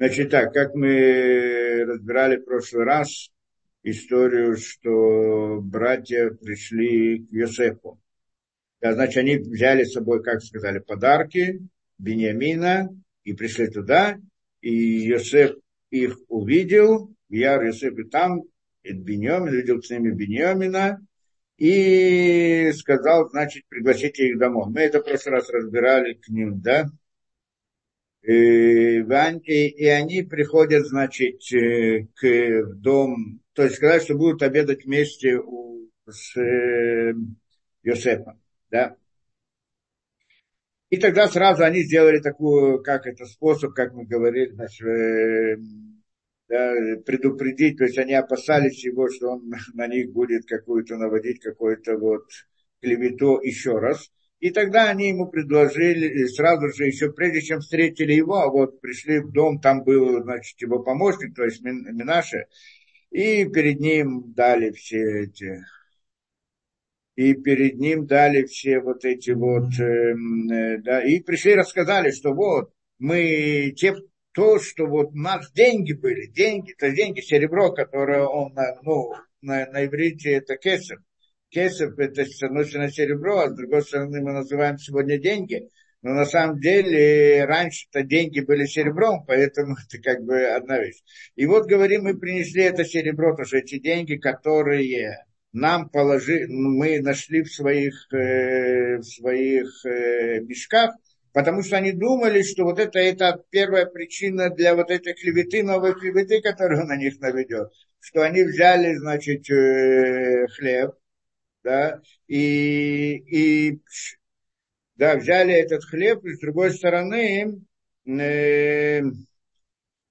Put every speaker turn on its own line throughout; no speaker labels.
Значит так, как мы разбирали в прошлый раз историю, что братья пришли к Йосефу. Да, значит, они взяли с собой, как сказали, подарки Бениамина и пришли туда, и Йосеф их увидел, я Йосеф и там, и Беньямин, видел с ними Беньямина, и сказал, значит, пригласите их домой. Мы это в прошлый раз разбирали к ним, да? И, и они приходят, значит, э, к дом, то есть сказать, что будут обедать вместе у, с э, Йосефом, да. И тогда сразу они сделали такую, как это способ, как мы говорили, значит, э, да, предупредить, то есть они опасались его, что он на них будет какую-то наводить, какую-то вот клевету еще раз. И тогда они ему предложили, сразу же, еще прежде чем встретили его, а вот пришли в дом, там был, значит, его помощник, то есть Минаше, и перед ним дали все эти, и перед ним дали все вот эти вот, э, да, и пришли рассказали, что вот, мы, те, то, что вот у нас деньги были, деньги, это деньги, серебро, которое он, ну, на, на иврите это кесов. Кесов это с одной стороны серебро, а с другой стороны мы называем сегодня деньги. Но на самом деле раньше-то деньги были серебром, поэтому это как бы одна вещь. И вот говорим, мы принесли это серебро, потому что эти деньги, которые нам положили, мы нашли в своих, э, в своих э, мешках, Потому что они думали, что вот это, это первая причина для вот этой клеветы, новой клеветы, которую на них наведет. Что они взяли, значит, э, хлеб, да, и, и да, взяли этот хлеб, и с другой стороны, э,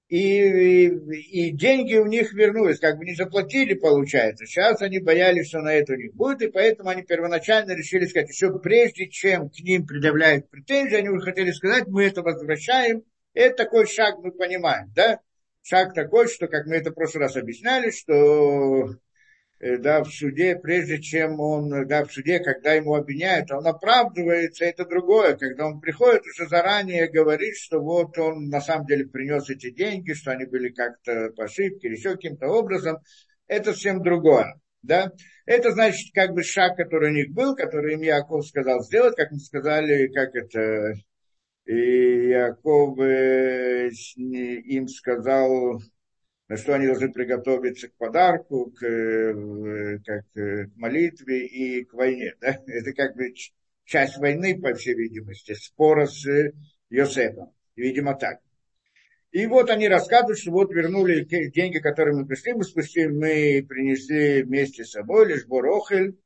и, и деньги у них вернулись, как бы не заплатили, получается. Сейчас они боялись, что на это у них будет, и поэтому они первоначально решили сказать, еще прежде чем к ним предъявляют претензии, они уже хотели сказать, мы это возвращаем. Это такой шаг мы понимаем, да? Шаг такой, что, как мы это в прошлый раз объясняли, что да, в суде, прежде чем он, да, в суде, когда ему обвиняют, он оправдывается, это другое. Когда он приходит, уже заранее говорит, что вот он на самом деле принес эти деньги, что они были как-то по ошибке или еще каким-то образом, это совсем другое. Да? Это значит, как бы шаг, который у них был, который им Яков сказал сделать, как мы сказали, как это и Яков э, им сказал, на что они должны приготовиться к подарку, к, э, как, э, к молитве и к войне. Да? Это как бы часть войны, по всей видимости, спора с Йосефом. Видимо, так. И вот они рассказывают, что вот вернули деньги, которые мы пришли, мы спустили, мы принесли вместе с собой лишь Борохель,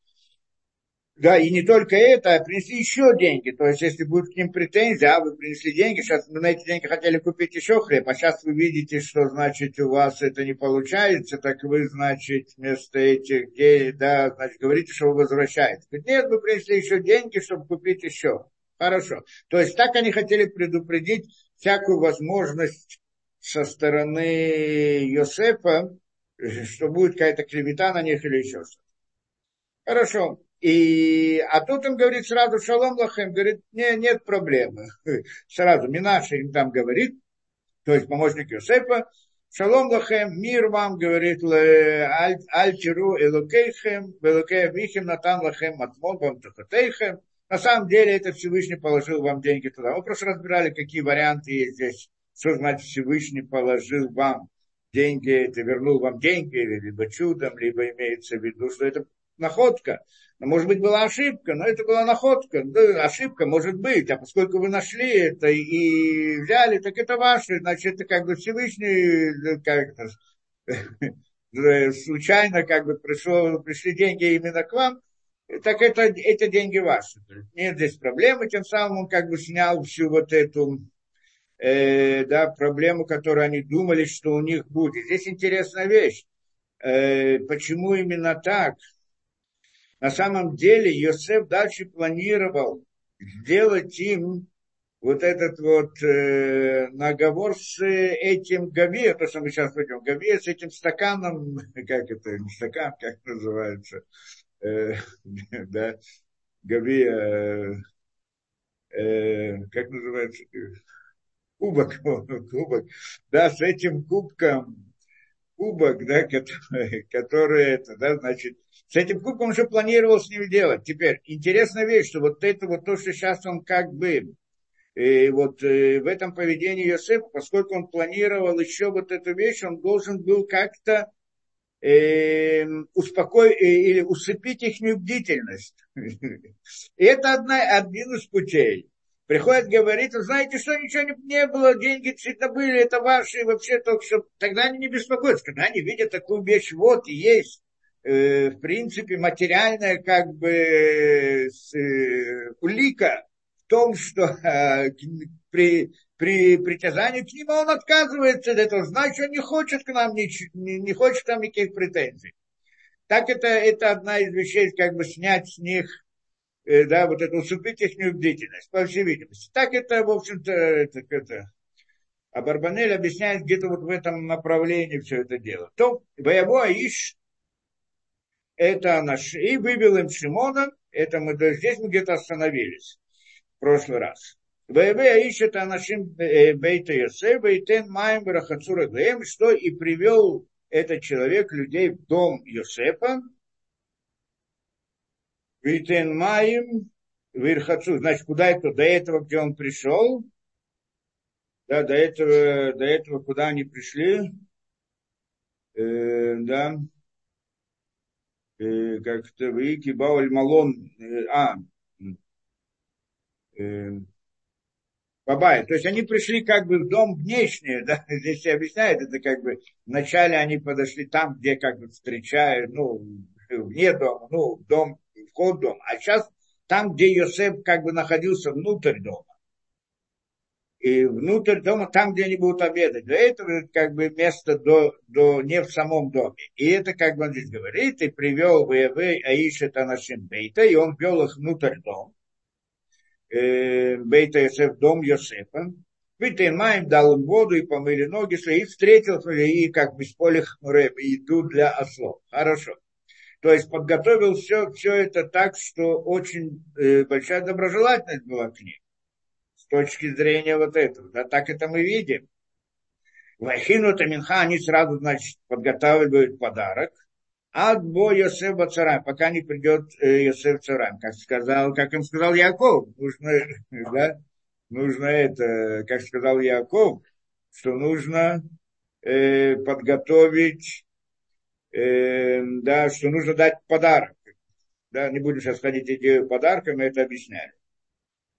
да, и не только это, а принесли еще деньги. То есть, если будут к ним претензии, а вы принесли деньги, сейчас вы на эти деньги хотели купить еще хлеб, а сейчас вы видите, что, значит, у вас это не получается, так вы, значит, вместо этих денег, да, значит, говорите, что вы возвращаете. Нет, вы принесли еще деньги, чтобы купить еще. Хорошо. То есть, так они хотели предупредить всякую возможность со стороны Йосефа, что будет какая-то клевета на них или еще что-то. Хорошо. И, а тут он говорит сразу шалом лахем, говорит, не, нет проблемы. Сразу Минаша им там говорит, то есть помощник Йосефа, шалом лахем, мир вам, говорит, аль-тиру элокейхем, элокей вихем натан лахем матмон вам тахатейхем. На самом деле это Всевышний положил вам деньги туда. Мы просто разбирали, какие варианты есть здесь. Что значит Всевышний положил вам деньги, это вернул вам деньги, либо чудом, либо имеется в виду, что это находка. Может быть, была ошибка, но это была находка. Да, ошибка может быть, а поскольку вы нашли это и взяли, так это ваше, значит, это как бы Всевышний, как это, случайно как бы пришло, пришли деньги именно к вам, так это, эти деньги ваши. Нет здесь проблемы, тем самым он как бы снял всю вот эту э, да, проблему, которую они думали, что у них будет. Здесь интересная вещь. Э, почему именно так? На самом деле Йосеф дальше планировал сделать им вот этот вот э, наговор с этим Гаве, то, что мы сейчас пойдем, Гаве с этим стаканом, как это, стакан, как называется, э, да, Гаве, э, как называется, кубок, кубок, да, с этим кубком, кубок, да, который, который это, да, значит, с этим кубком уже планировал с ним делать. Теперь, интересная вещь, что вот это вот то, что сейчас он как бы, и вот э, в этом поведении Йосефа, поскольку он планировал еще вот эту вещь, он должен был как-то э, успокоить э, или усыпить их бдительность. Это одна, один из путей приходит, говорит, знаете что, ничего не, было, деньги действительно были, это ваши, вообще только что, тогда они не беспокоятся, когда они видят такую вещь, вот, и есть, э, в принципе, материальная, как бы, с, э, улика в том, что э, при, при притязании к нему он отказывается от этого, значит, он не хочет к нам, не, не, хочет к нам никаких претензий. Так это, это одна из вещей, как бы снять с них да, вот это усыпить их бдительность, по всей видимости. Так это, в общем-то, это, это, а Барбанель объясняет где-то вот в этом направлении все это дело. То боевой Аиш, это наш, и вывел им Шимона, это мы, то здесь мы где-то остановились в прошлый раз. Боевой Аиш это нашим э, Бейта Йосе, Бейтен Маем Барахацура что и привел этот человек людей в дом Йосепа, Витен Маим, Вирхацу. Значит, куда это? До этого, где он пришел. Да, до этого, до этого, куда они пришли. Э, да. Э, как-то Вики Бауль Малон. Э, а. Э, Бабай. То есть они пришли как бы в дом внешний, да, здесь объясняет, это как бы вначале они подошли там, где как бы встречают, ну, вне дома, ну, дом вход дома. А сейчас там, где Йосеф как бы находился внутрь дома. И внутрь дома, там, где они будут обедать. Для этого как бы место до, до, не в самом доме. И это, как бы он здесь говорит, и привел Веевей Аиша Танашим Бейта, и он вел их внутрь дома. Э, Бейта Йосеф, дом Йосефа. Витеймаем дал им воду и помыли ноги и встретил и как бы с поля еду для ослов. Хорошо. То есть подготовил все, все это так, что очень э, большая доброжелательность была к ним. С точки зрения вот этого. Да, так это мы видим. Вахину Таминха они сразу, значит, подготавливают подарок. От бо Йосеф Бацарам, пока не придет э, Йосеф Царам. Как сказал, как им сказал Яков, нужно, да, нужно это, как сказал Яков, что нужно э, подготовить э, да, что нужно дать подарок. Да, не будем сейчас ходить идею подарка, мы это объясняли.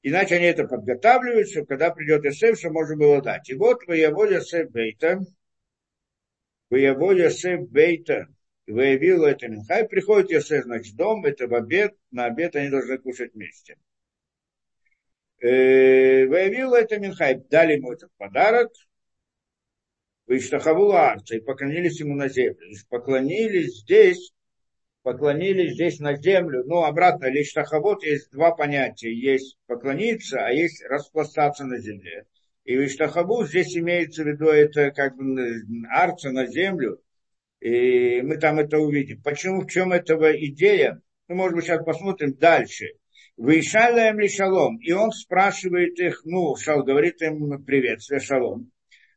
Иначе они это подготавливают, чтобы когда придет Эсеф, что можно было дать. И вот воевод Эсеф Бейта, воевод Эсеф Бейта, выявил это Минхай, приходит Йосеф, значит, дом, это в обед, на обед они должны кушать вместе. Э, выявил это Минхай, дали ему этот подарок, Виштахавула арца, и поклонились ему на землю. И поклонились здесь, поклонились здесь на землю. Ну, обратно, лишь тахавод есть два понятия. Есть поклониться, а есть распластаться на земле. И виштахаву здесь имеется в виду это как бы арца на землю. И мы там это увидим. Почему, в чем этого идея? Ну, может быть, сейчас посмотрим дальше. Вышалаем ли шалом? И он спрашивает их, ну, шал, говорит им приветствие, шалом.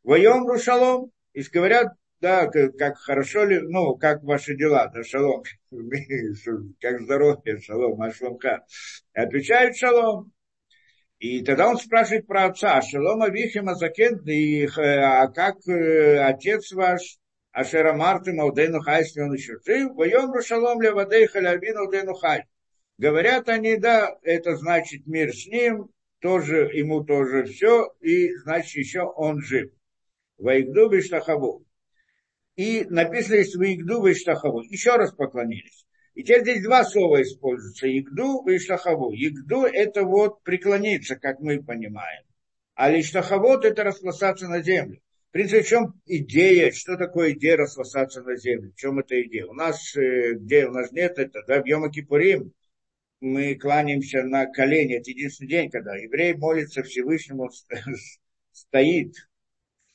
Воем Рушалом. И говорят, да, как, хорошо ли, ну, как ваши дела, да, шалом, как здоровье, шалом, ашломка. Отвечают шалом. И тогда он спрашивает про отца, шалом Авихим Азакен, и, а как э, отец ваш, Ашера Марты Маудейну Хай, если он еще жив, воем Рушалом Левадей Халявин Аудейну Хай. Говорят они, да, это значит мир с ним, тоже, ему тоже все, и значит еще он жив. Ваигду Виштахаву. И написано здесь Ваигду Виштахаву. Еще раз поклонились. И теперь здесь два слова используются. Игду и Иштахаву. Игду это вот преклониться, как мы понимаем. А лиштахавот это распластаться на землю. В принципе, в чем идея, что такое идея распластаться на землю? В чем эта идея? У нас, э, где у нас нет это, да, в Йома Кипурим мы кланяемся на колени. Это единственный день, когда еврей молится Всевышнему, стоит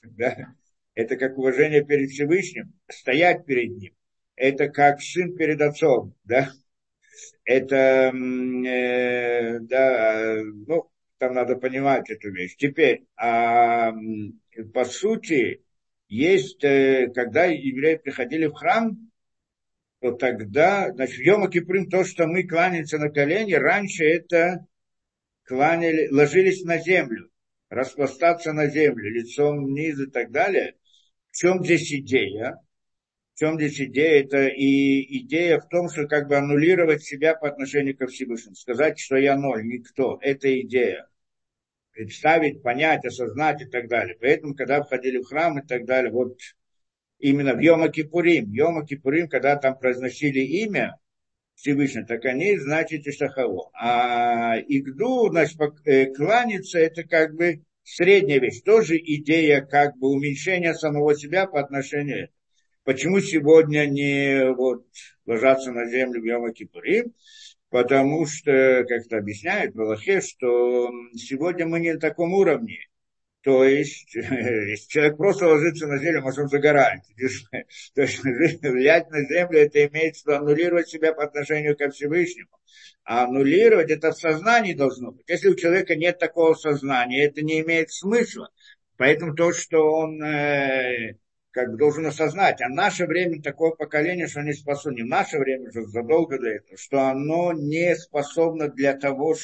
да? Это как уважение перед Всевышним, стоять перед ним. Это как сын перед отцом, да? Это, э, да, ну, там надо понимать эту вещь. Теперь, а, по сути, есть, э, когда евреи приходили в храм, то тогда, значит, Йома Киприм то, что мы кланяемся на колени, раньше это кланяли, ложились на землю, распластаться на землю, лицом вниз и так далее. В чем здесь идея? В чем здесь идея? Это и идея в том, что как бы аннулировать себя по отношению ко Всевышнему. Сказать, что я ноль, никто. Это идея. Представить, понять, осознать и так далее. Поэтому, когда входили в храм и так далее, вот именно в Йома Кипурим. Йома Кипурим, когда там произносили имя Всевышнего, так они, значит, Ишахаво. А Игду, значит, э, кланяться, это как бы средняя вещь. Тоже идея как бы уменьшения самого себя по отношению Почему сегодня не вот, ложатся на землю в Йома? Потому что, как это объясняет Балахе, что сегодня мы не на таком уровне. То есть, если человек просто ложится на землю, может, он загорает. То есть, влиять на землю, это имеет что аннулировать себя по отношению ко Всевышнему. А аннулировать это в сознании должно быть. Если у человека нет такого сознания, это не имеет смысла. Поэтому то, что он э, как бы должен осознать, а наше время такое поколение, что не способно, не наше время, уже задолго до этого, что оно не способно для того,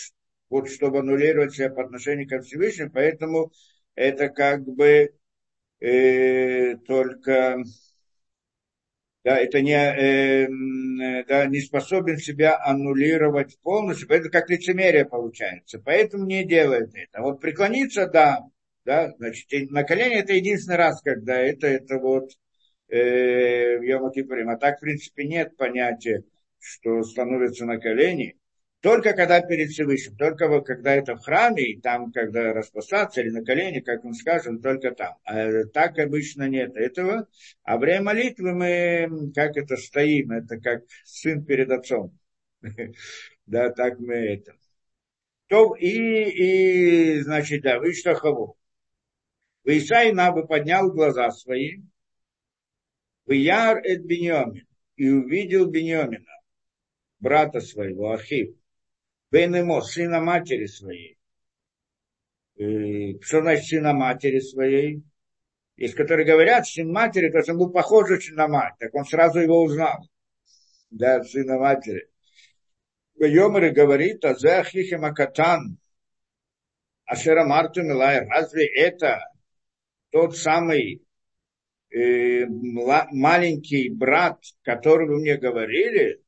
вот, чтобы аннулировать себя по отношению к Всевышнему, поэтому это как бы э, только да, это не, э, да, не способен себя аннулировать полностью, это как лицемерие получается, поэтому не делает это. Вот преклониться, да, да, значит, на колени это единственный раз, когда это, это вот э, в Йома А так, в принципе, нет понятия, что становится на колени. Только когда перед Всевышним, только когда это в храме, и там, когда распасаться или на колени, как мы скажем, только там. А так обычно нет этого. А время молитвы мы, как это, стоим, это как сын перед отцом. Да, так мы это. То и, и значит, да, вы что хаву. Исай Набы поднял глаза свои, в Яр Эд Беньомин, и увидел Беньомина, брата своего, Ахив, Бен сына матери своей. И, что значит сына матери своей? Есть, которые говорят, сын матери, то есть он был похож очень на мать, так он сразу его узнал. Да, сына матери. Йомер говорит, а за Ахихем Акатан, Ашера Марту Милай, разве это тот самый э, маленький брат, который вы мне говорили,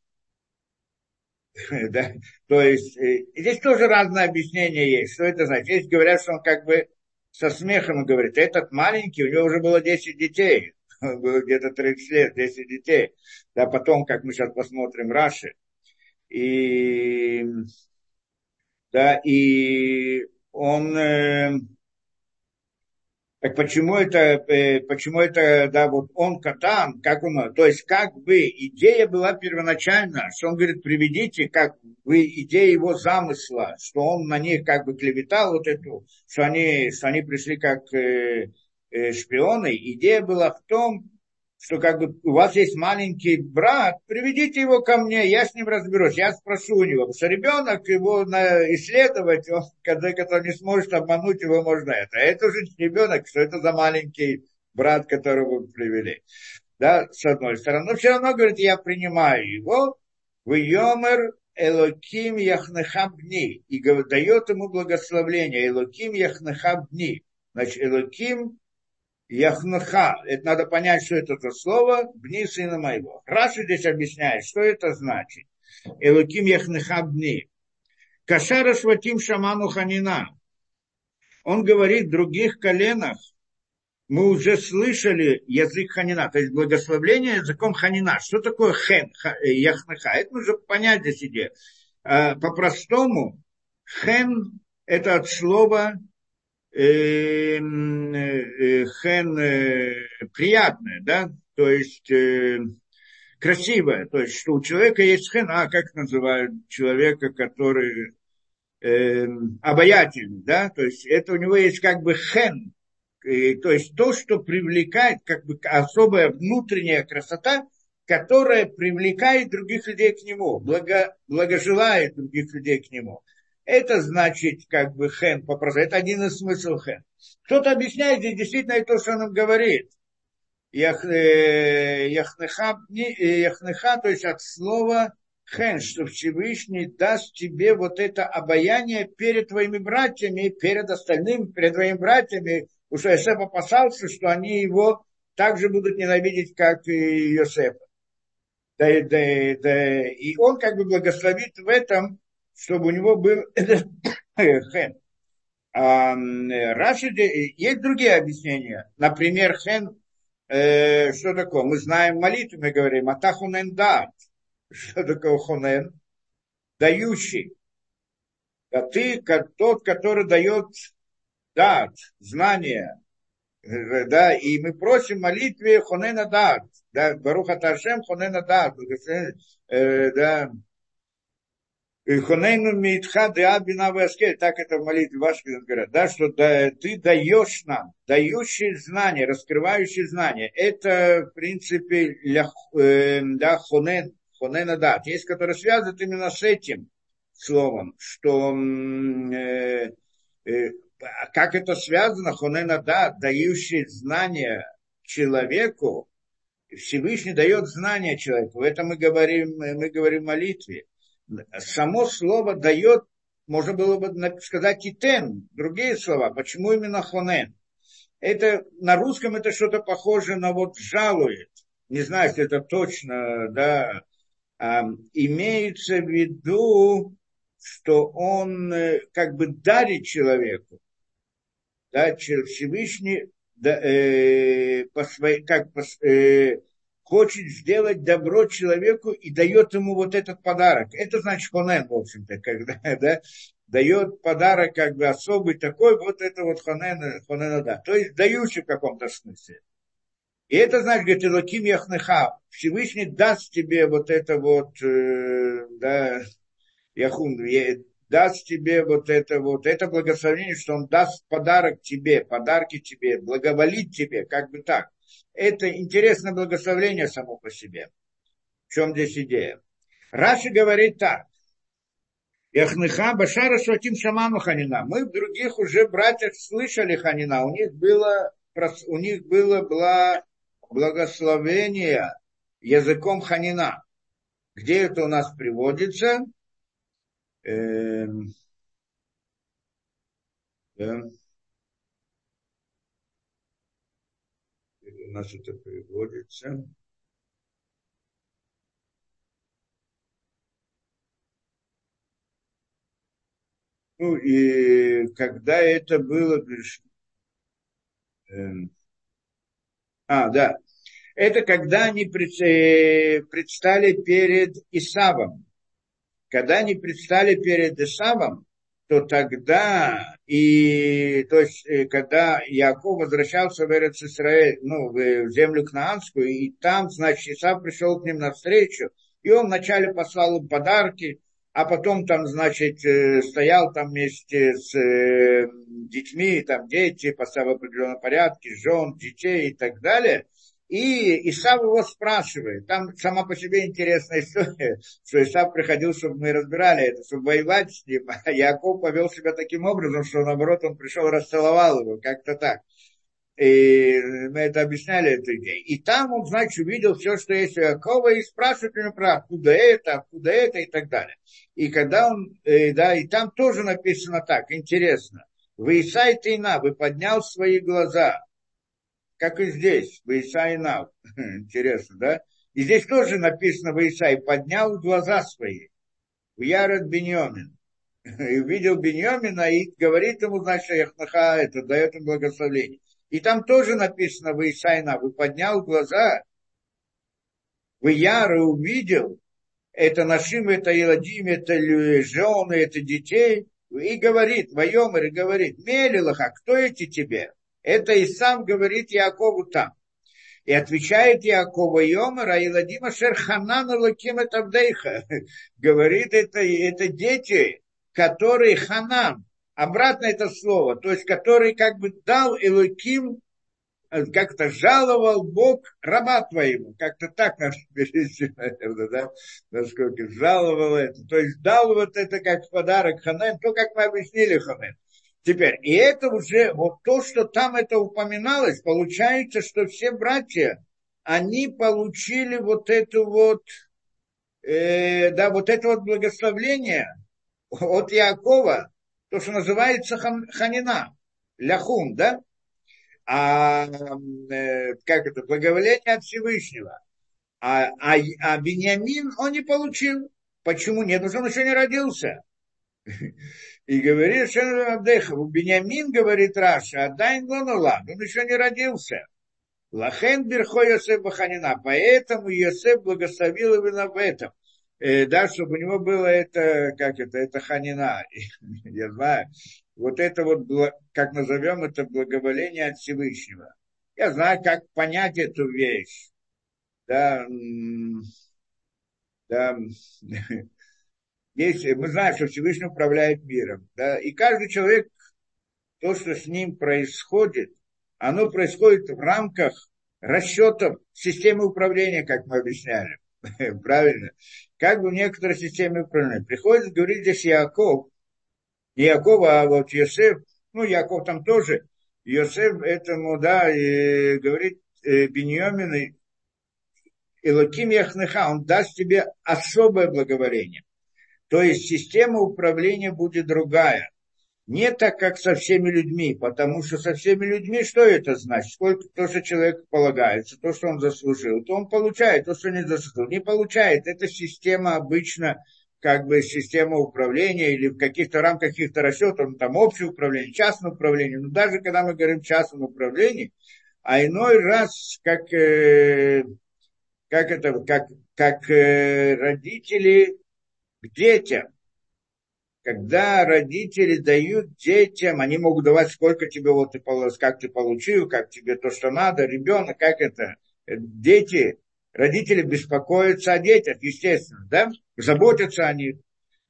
да? То есть э, здесь тоже разное объяснение есть. Что это значит? Здесь говорят, что он как бы со смехом говорит, этот маленький, у него уже было 10 детей, было где-то 30 лет, 10 детей. Да, потом, как мы сейчас посмотрим, Раши. И, да, и он, э, так почему это, э, почему это, да, вот он катан, как он, то есть как бы идея была первоначально, что он говорит, приведите, как вы, идея его замысла, что он на них как бы клеветал вот эту, что они, что они пришли как э, э, шпионы. Идея была в том, что как бы у вас есть маленький брат, приведите его ко мне, я с ним разберусь, я спрошу у него, потому что ребенок его на исследовать, он, когда, который не сможет обмануть его, можно это. А это уже ребенок, что это за маленький брат, которого вы привели. Да, с одной стороны. Но все равно, говорит, я принимаю его, в Йомер Элоким Яхнехабни, и дает ему благословление, Элоким Яхнехабни. Значит, Элоким Яхнаха, это надо понять, что это за слово, бни сына моего. Раша здесь объясняет, что это значит. Элуким яхнаха бни. Кашара шватим шаману ханина. Он говорит, в других коленах мы уже слышали язык ханина, то есть благословление языком ханина. Что такое хен, яхнаха? Это нужно понять здесь идея. А, по-простому, хен – это от слова э, хен э, приятное, да, то есть э, красивое, то есть что у человека есть хен, а как называют человека, который э, обаятельный, да, то есть это у него есть как бы хен, и, то есть то, что привлекает, как бы особая внутренняя красота, которая привлекает других людей к нему, благо, благожелает других людей к нему. Это значит, как бы, хен, попросту. Это один из смыслов хен. Кто-то объясняет здесь действительно то, что он нам говорит. Ях, э, яхнеха, яхнеха, то есть от слова хен, что Всевышний даст тебе вот это обаяние перед твоими братьями, перед остальными, перед твоими братьями. Уж Иосиф опасался, что они его также будут ненавидеть, как и Иосифа. Да, да, да, и он как бы благословит в этом, чтобы у него был хен. А, Раши, есть другие объяснения. Например, хен, э, что такое? Мы знаем молитву, мы говорим, атахунен дат. Что такое хунен? Дающий. А ты как тот, который дает дат, знание. Да, и мы просим молитве хунена дат. Да, Баруха Ташем хунена дат. Э, да, Хонейну Митха Деа Бина Васкель, так это в молитве вашей говорят, да, что да, ты даешь нам, дающий знания, раскрывающий знания. Это, в принципе, для, э, для хонен, хонена дат, есть, которые связывают именно с этим словом, что э, э, как это связано, хонена дат, дающий знания человеку, Всевышний дает знания человеку. Это мы говорим, мы говорим молитве само слово дает, можно было бы сказать и тен, другие слова. Почему именно хонен? Это на русском это что-то похоже на вот жалует. Не знаю, если это точно, да. А, имеется в виду, что он э, как бы дарит человеку. Да, Всевышний да, э, по своей, как по, э, хочет сделать добро человеку и дает ему вот этот подарок. Это значит хонен, в общем-то, когда да, дает подарок как бы особый такой, вот это вот хонен, хонен да. То есть дающий в каком-то смысле. И это значит, говорит, Элоким Яхнеха, Всевышний даст тебе вот это вот, э, да, Яхун, даст тебе вот это вот, это благословение, что он даст подарок тебе, подарки тебе, благоволит тебе, как бы так это интересное благословение само по себе. В чем здесь идея? Раши говорит так. Яхныха Башара Шватим Шаману Ханина. Мы в других уже братьях слышали Ханина. У них было, у них было благословение языком Ханина. Где это у нас приводится? Эм, да. У нас это приводится. Ну и когда это было, эм, а, да, это когда они э, предстали перед Исавом. Когда они предстали перед Исавом, то тогда, и, то есть, э, когда Яков возвращался в Эрец Исраэль, ну, в землю Кнаанскую, и там, значит, Исав пришел к ним навстречу, и он вначале послал им подарки, а потом там, значит, э, стоял там вместе с э, детьми, там дети, поставил в определенном порядке, жен, детей и так далее – и Исав его спрашивает. Там сама по себе интересная история, что Исав приходил, чтобы мы разбирали это, чтобы воевать с ним. А Яков повел себя таким образом, что наоборот он пришел, расцеловал его, как-то так. И мы это объясняли, эту идею. И там он, значит, увидел все, что есть у Якова, и спрашивает у него про откуда это, откуда это и так далее. И когда он, э, да, и там тоже написано так, интересно. Вы Исай Тейна, вы поднял свои глаза, как и здесь, в Исаи Нав. Интересно, да? И здесь тоже написано в Исаи, поднял глаза свои. В Ярод Беньомин. И увидел Беньомина и говорит ему, значит, Яхнаха, это дает ему благословение. И там тоже написано в Исаи Нав, и поднял глаза, в Яра увидел, это Нашим, это Еладим, это жены, это детей, и говорит, Вайомер, и говорит, Мелилаха, кто эти тебе? Это и сам говорит Якову там. И отвечает Якова Йомара, и Ладима Шерханан Лаким Тавдейха. Говорит, это, это дети, которые Ханан, обратно это слово, то есть который как бы дал Элоким как-то жаловал Бог раба твоему. Как-то так надо перевести, наверное, да? Насколько жаловал это. То есть дал вот это как подарок Ханен, то, как мы объяснили Ханен. Теперь, и это уже, вот то, что там это упоминалось, получается, что все братья, они получили вот это вот, э, да, вот это вот благословление от Якова, то, что называется хан, ханина, ляхун, да? А э, как это, благоволение от Всевышнего. А, а, а Бениамин он не получил. Почему? Нет, потому что он еще не родился. И говорит Шен Абдехов, Бениамин, говорит Раша, отдай Гонула, он еще не родился. Лахен Берхо Йосеф Баханина, поэтому Йосеф благословил его в этом. Э, да, чтобы у него было это, как это, это ханина, я знаю, вот это вот, как назовем это, благоволение от Всевышнего. Я знаю, как понять эту вещь. Да, да, Есть, мы знаем, что Всевышний управляет миром. Да, и каждый человек, то, что с ним происходит, оно происходит в рамках расчетов системы управления, как мы объясняли. Правильно? Как бы в некоторой системе управления. Приходится говорить здесь Яков, не Яков, а вот Йосеф, ну, Яков там тоже, Йосеф этому, да, и говорит э, Беньямин, Илоким Яхнеха, он даст тебе особое благоволение. То есть система управления будет другая. Не так, как со всеми людьми, потому что со всеми людьми что это значит? Сколько то, что человек полагается, то, что он заслужил, то он получает, то, что не заслужил. Не получает. Это система обычно, как бы система управления или в каких-то рамках каких-то расчетов, ну, там общее управление, частное управление. Но даже когда мы говорим частном управлении, а иной раз, как, э, как это, как, как э, родители к детям. Когда родители дают детям, они могут давать сколько тебе, вот ты, как ты получил, как тебе то, что надо, ребенок, как это. Дети, родители беспокоятся о детях, естественно, да, заботятся о них,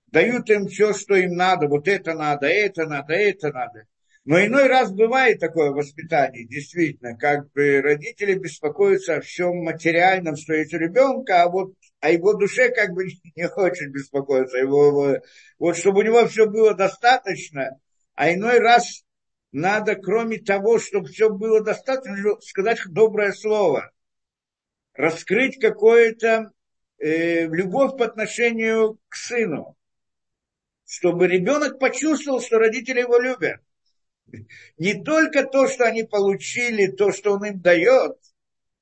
дают им все, что им надо, вот это надо, это надо, это надо. Но иной раз бывает такое воспитание, действительно, как бы родители беспокоятся о всем материальном, что есть у ребенка, а вот о его душе как бы не хочет беспокоиться. Его, вот чтобы у него все было достаточно, а иной раз надо, кроме того, чтобы все было достаточно, сказать доброе слово, раскрыть какое-то э, любовь по отношению к сыну, чтобы ребенок почувствовал, что родители его любят. Не только то, что они получили, то, что он им дает,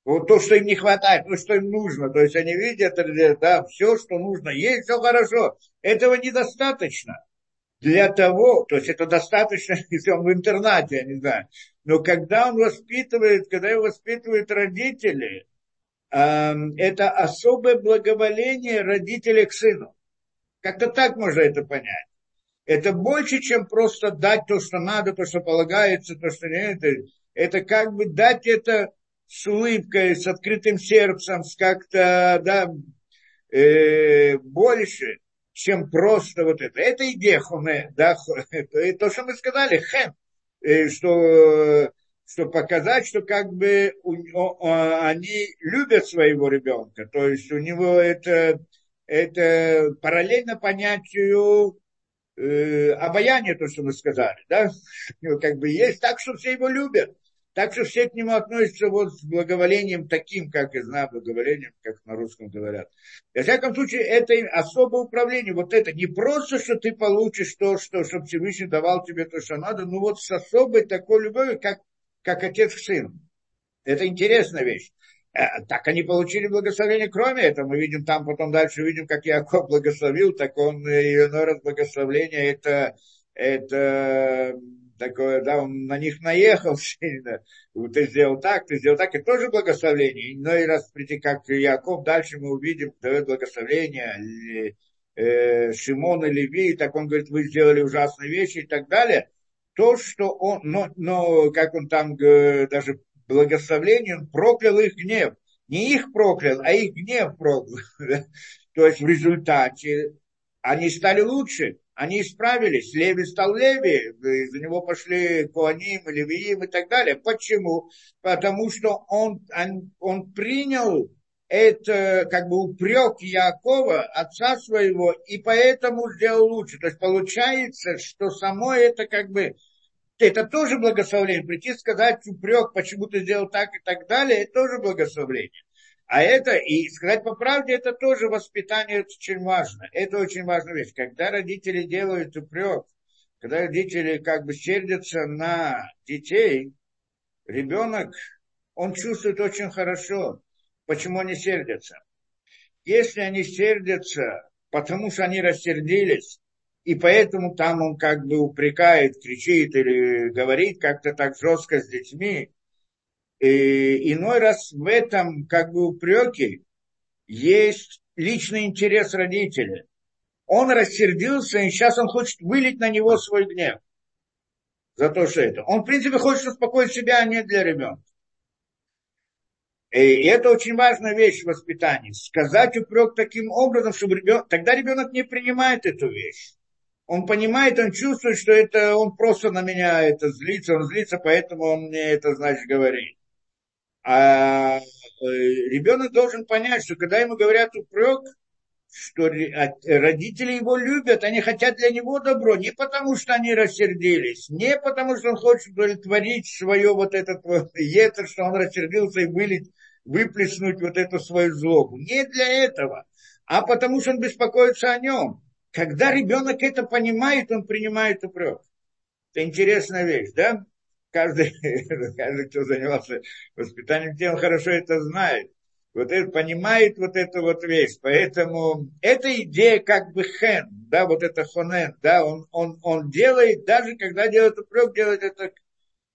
вот то, что им не хватает, то, что им нужно. То есть они видят, да, все, что нужно, есть, все хорошо. Этого недостаточно для того, то есть это достаточно, если он в интернате, я не знаю. Но когда он воспитывает, когда его воспитывают родители, э, это особое благоволение родителей к сыну. Как-то так можно это понять это больше, чем просто дать то, что надо, то, что полагается, то, что нет. Это, это как бы дать это с улыбкой, с открытым сердцем, с как-то, да, э, больше, чем просто вот это. Это идея хуме, да, это то, что мы сказали, хем, э, что, что показать, что как бы у, о, они любят своего ребенка, то есть у него это, это параллельно понятию э, обаяние, то, что мы сказали, да, как бы есть так, что все его любят. Так что все к нему относятся вот с благоволением таким, как и знаю, благоволением, как на русском говорят. Во всяком случае, это особое управление. Вот это не просто, что ты получишь то, что, чтобы Всевышний давал тебе то, что надо, но вот с особой такой любовью, как, как отец к сыну. Это интересная вещь. Э, так они получили благословение. Кроме этого, мы видим там, потом дальше видим, как Яков благословил, так он и иной раз благословление, это, это такое, да, он на них наехал сильно. Ты сделал так, ты сделал так, это тоже благословение. Иной раз прийти, как Яков, дальше мы увидим, дает благословение э, Шимон и Леви, так он говорит, вы сделали ужасные вещи и так далее. То, что он, но, но как он там даже благословлением проклял их гнев. Не их проклял, а их гнев проклял. То есть в результате они стали лучше. Они исправились. Леви стал Леви, из-за него пошли Куаним, Левиим и так далее. Почему? Потому что он, он, он принял это как бы упрек Якова, отца своего, и поэтому сделал лучше. То есть получается, что само это как бы, это тоже благословление. Прийти сказать упрек, почему ты сделал так и так далее, это тоже благословление. А это, и сказать по правде, это тоже воспитание очень важно. Это очень важная вещь. Когда родители делают упрек, когда родители как бы сердятся на детей, ребенок, он чувствует очень хорошо Почему они сердятся? Если они сердятся, потому что они рассердились, и поэтому там он как бы упрекает, кричит или говорит как-то так жестко с детьми, и иной раз в этом как бы упреке есть личный интерес родителя. Он рассердился, и сейчас он хочет вылить на него свой гнев за то, что это. Он, в принципе, хочет успокоить себя, а не для ребенка. И это очень важная вещь в воспитании. Сказать упрек таким образом, чтобы ребенок... Тогда ребенок не принимает эту вещь. Он понимает, он чувствует, что это он просто на меня это злится, он злится, поэтому он мне это, значит, говорит. А э, ребенок должен понять, что когда ему говорят упрек, что родители его любят, они хотят для него добро, не потому что они рассердились, не потому что он хочет удовлетворить свое вот этот вот что он рассердился и вылить, выплеснуть вот эту свою злобу. Не для этого, а потому что он беспокоится о нем. Когда ребенок это понимает, он принимает упрек. Это интересная вещь, да? Каждый, каждый, кто занимался воспитанием тем, хорошо это знает вот это, понимает вот эту вот вещь. Поэтому эта идея как бы хен, да, вот это хонен, да, он, он, он делает, даже когда делает упрек, делает это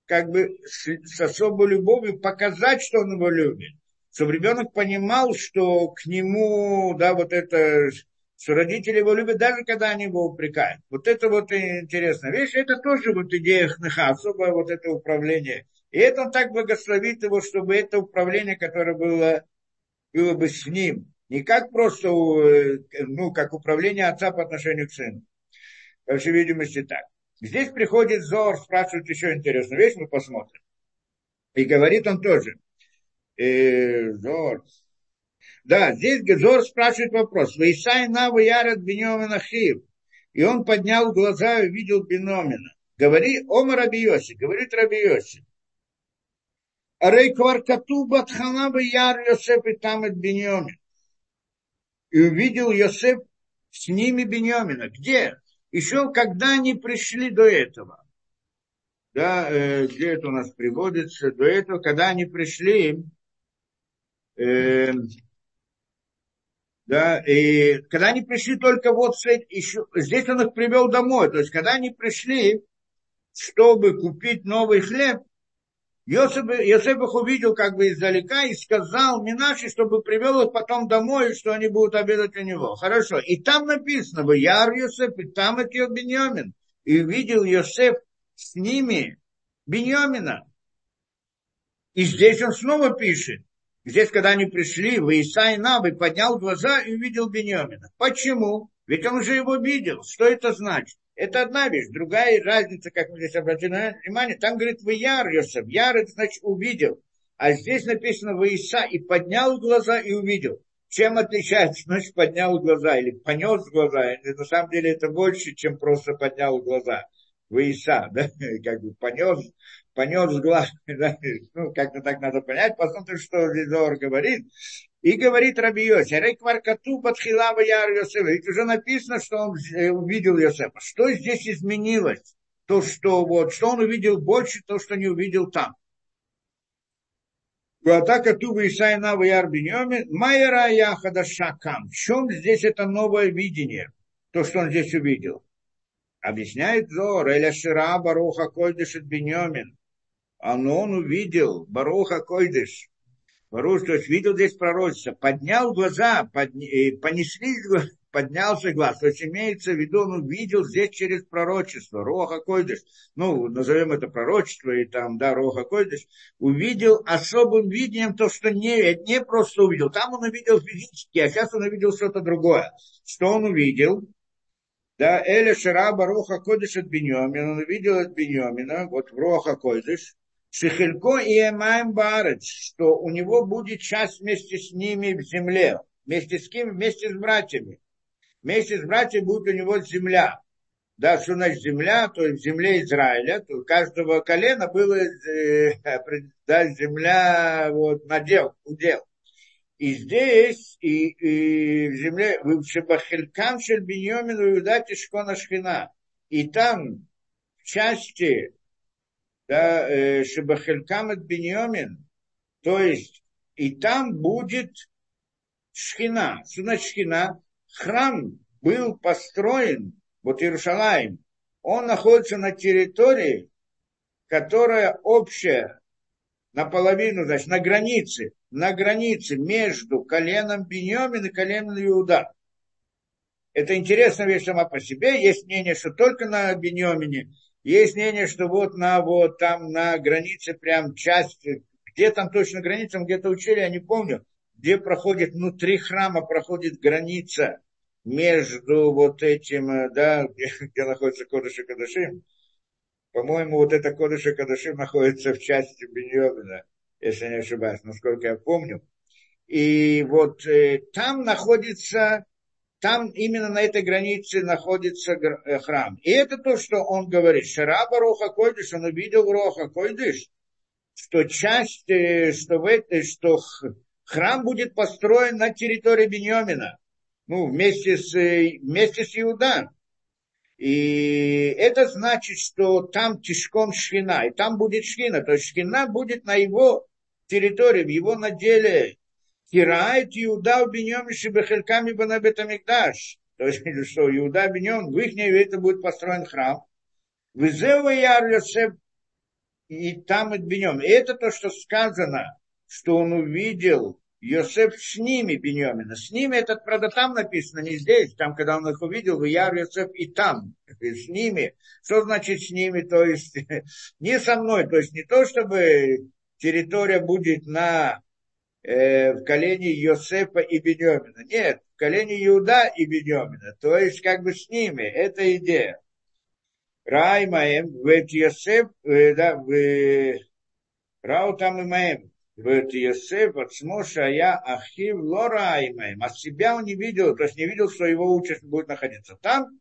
как бы с, с особой любовью, показать, что он его любит. Чтобы ребенок понимал, что к нему, да, вот это, что родители его любят, даже когда они его упрекают. Вот это вот интересная вещь. Это тоже вот идея хныха, особое вот это управление. И это он так благословит его, чтобы это управление, которое было было бы с ним, не как просто, э, ну, как управление отца по отношению к сыну. По всей видимости, так. Здесь приходит Зор, спрашивает еще интересную вещь, мы посмотрим. И говорит он тоже. Э, Зор. Да, здесь Зор спрашивает вопрос. Вейсай на ярат Беньомина Хив. И он поднял глаза и увидел Беномина. Говори, Ома Рабиоси, говорит Рабиоси. Арей кваркату батхана яр Йосеф и там от Беньомин. И увидел Йосеф с ними Беньомина. Где? Еще когда они пришли до этого. Да, э, где это у нас приводится? До этого, когда они пришли, э, да, и когда они пришли только вот еще, здесь он их привел домой, то есть когда они пришли, чтобы купить новый хлеб, Йосеф, Йосеф их увидел как бы издалека и сказал Минаши, чтобы привел их потом домой, что они будут обедать у него. Хорошо. И там написано, в Яр Йосеф, и там это Беньямин. И увидел Йосеф с ними Беньямина. И здесь он снова пишет. Здесь, когда они пришли, в Исаи Навы поднял глаза и увидел Беньямина. Почему? Ведь он уже его видел. Что это значит? Это одна вещь. Другая разница, как мы здесь обратили внимание, там говорит в Яр Йосеф. Яр это значит увидел. А здесь написано в Иса и поднял глаза и увидел. Чем отличается, значит, поднял глаза или понес глаза. На самом деле это больше, чем просто поднял глаза. В Иса, да, как бы понес, понес глаз, да? ну, как-то так надо понять, посмотрим, что Лизор говорит. И говорит Раби Йоси, Рейкваркату Батхилава Яр Йосефа. Ведь уже написано, что он э, увидел Йосефа. Что здесь изменилось? То, что, вот, что он увидел больше, то, что не увидел там. Атака Туба Исайна Ваяр Беньоми, Майера Яхада Шакам. В чем здесь это новое видение? То, что он здесь увидел. Объясняет Зор, Эля Шира Баруха Койдыш Беньомин. А он увидел Баруха Койдыш, Баруш, то есть видел здесь пророчество, поднял глаза, подня... понеслись, поднялся глаз. То есть имеется в виду, он увидел здесь через пророчество, Роха Койдыш, ну, назовем это пророчество, и там, да, Роха Койдыш, увидел особым видением то, что не, не просто увидел. Там он увидел физически, а сейчас он увидел что-то другое. Что он увидел? Да, Эля Шараба Роха Кодыш от Беньомина, он увидел от Беньомина, вот в Роха Кодыш, Шихелько и Эмаем Барец, что у него будет часть вместе с ними в земле. Вместе с кем? Вместе с братьями. Вместе с братьями будет у него земля. Да, что значит земля, то есть в земле Израиля, то у каждого колена было э, да, земля, вот, надел, удел. И здесь, и, и в земле, в Шебахелькам Шельбиньомин Иуда Тишкона Шхина. И там, в части, да, э, Шебахелькам от Биньомин, то есть, и там будет Шхина. Что значит Шхина? Храм был построен, вот Иерушалаем, он находится на территории, которая общая наполовину, значит, на границе, на границе между коленом Беньомин и коленом Иуда. Это интересная вещь сама по себе. Есть мнение, что только на Беньомине. Есть мнение, что вот на вот там на границе прям часть, где там точно граница, где-то учили, я не помню, где проходит внутри храма, проходит граница между вот этим, да, где, где находится Кодыш и по-моему, вот это Кодыш и находится в части Беньомина, если не ошибаюсь, насколько я помню. И вот э, там находится, там именно на этой границе находится э, храм. И это то, что он говорит. Шараба Роха Койдыш, он увидел Роха Койдыш, что часть, э, что, в это, что храм будет построен на территории Беньомина ну, вместе с, вместе с Иуда. И это значит, что там тишком шхина, и там будет шхина, то есть шхина будет на его территории, в его наделе. Кирает Иуда в Беньоме Шибехельками Банабетамикдаш. То есть, что Иуда Беньом, в их это будет построен храм. Вызева Яр и там и Беньом. И это то, что сказано, что он увидел Йосеф с ними, Беньомина. С ними этот, правда, там написано, не здесь. Там, когда он их увидел, Яр Йосеф и там. С ними. Что значит с ними? То есть, не со мной. То есть, не то, чтобы территория будет на э, в колене Йосефа и Беньомина. Нет, в колене Иуда и Беньомина. То есть, как бы с ними. Это идея. Раймаем, в Йосеф, э, да, в Рау там и Маем в Йосеф, от Смоша, я Ахив Лора Аймаем. От себя он не видел, то есть не видел, что его участь будет находиться там.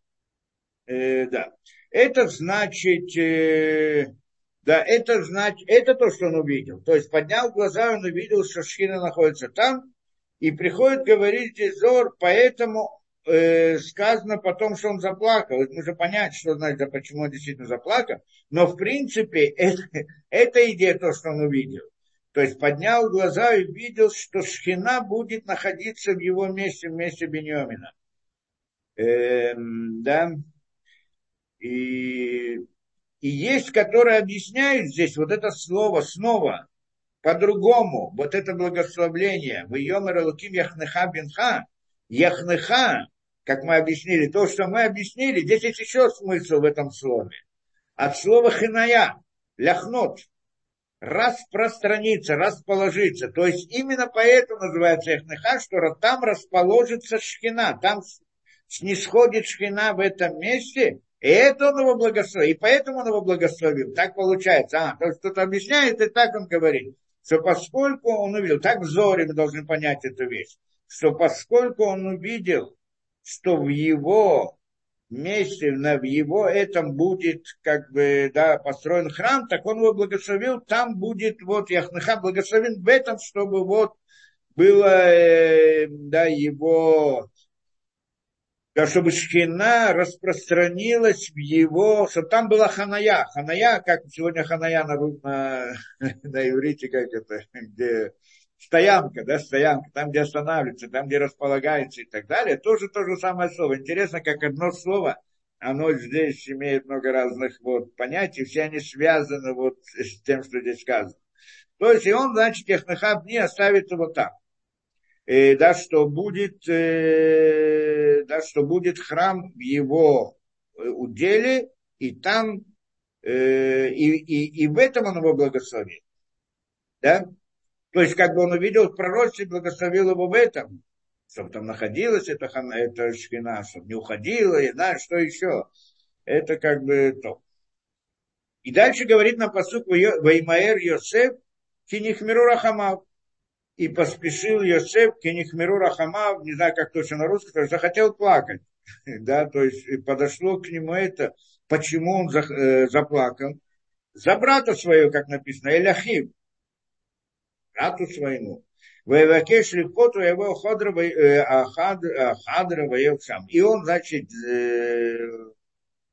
Э, да. Это значит, э, да, это значит, это то, что он увидел. То есть поднял глаза, он увидел, что Шхина находится там, и приходит говорить Зор, поэтому э, сказано потом, что он заплакал. Это нужно понять, что значит, почему он действительно заплакал. Но в принципе, это, это идея то, что он увидел. То есть поднял глаза и видел, что Шхина будет находиться в его месте, в месте Беньомина. Эм, да. И, и есть, которые объясняют здесь вот это слово снова по-другому. Вот это благословление. В Йомер Луким Яхнеха Бенха. Яхнеха, как мы объяснили, то, что мы объяснили, здесь есть еще смысл в этом слове. От слова хиная, ляхнот, распространиться, расположиться. То есть именно поэтому называется Эхнеха, что там расположится шхина, там снисходит шхина в этом месте, и это он его благословил. И поэтому он его благословил. Так получается. А, то кто-то объясняет, и так он говорит. Что поскольку он увидел, так в Зоре мы должны понять эту вещь, что поскольку он увидел, что в его месте, в его этом будет как бы, да, построен храм, так он его благословил, там будет вот Яхнаха благословен в этом, чтобы вот было, э, да, его, чтобы шхина распространилась в его, чтобы там была ханая. Ханая, как сегодня ханая на, на, на иврите, как это, где стоянка, да, стоянка, там, где останавливается, там, где располагается и так далее, тоже то же самое слово. Интересно, как одно слово, оно здесь имеет много разных вот понятий, все они связаны вот с тем, что здесь сказано. То есть, и он, значит, Технахаб не оставит его там. И, да, что будет, э, да, что будет храм в его э, уделе, и там, э, и, и, и в этом он его благословит. Да? То есть, как бы он увидел в пророчестве, благословил его в этом, чтобы там находилась эта, эта шхина, чтобы не уходила, и знаешь, что еще. Это как бы то. И дальше говорит на посуд Ваймаэр Йосеф Кинихмиру Рахамав. И поспешил Йосеф Кинихмиру Рахамав, не знаю, как точно на русском, то захотел плакать. Да, то есть подошло к нему это, почему он э, заплакал. За брата своего, как написано, Эляхим, брату своему. Воевакеш легкоту его э, хадра сам. И он, значит, э,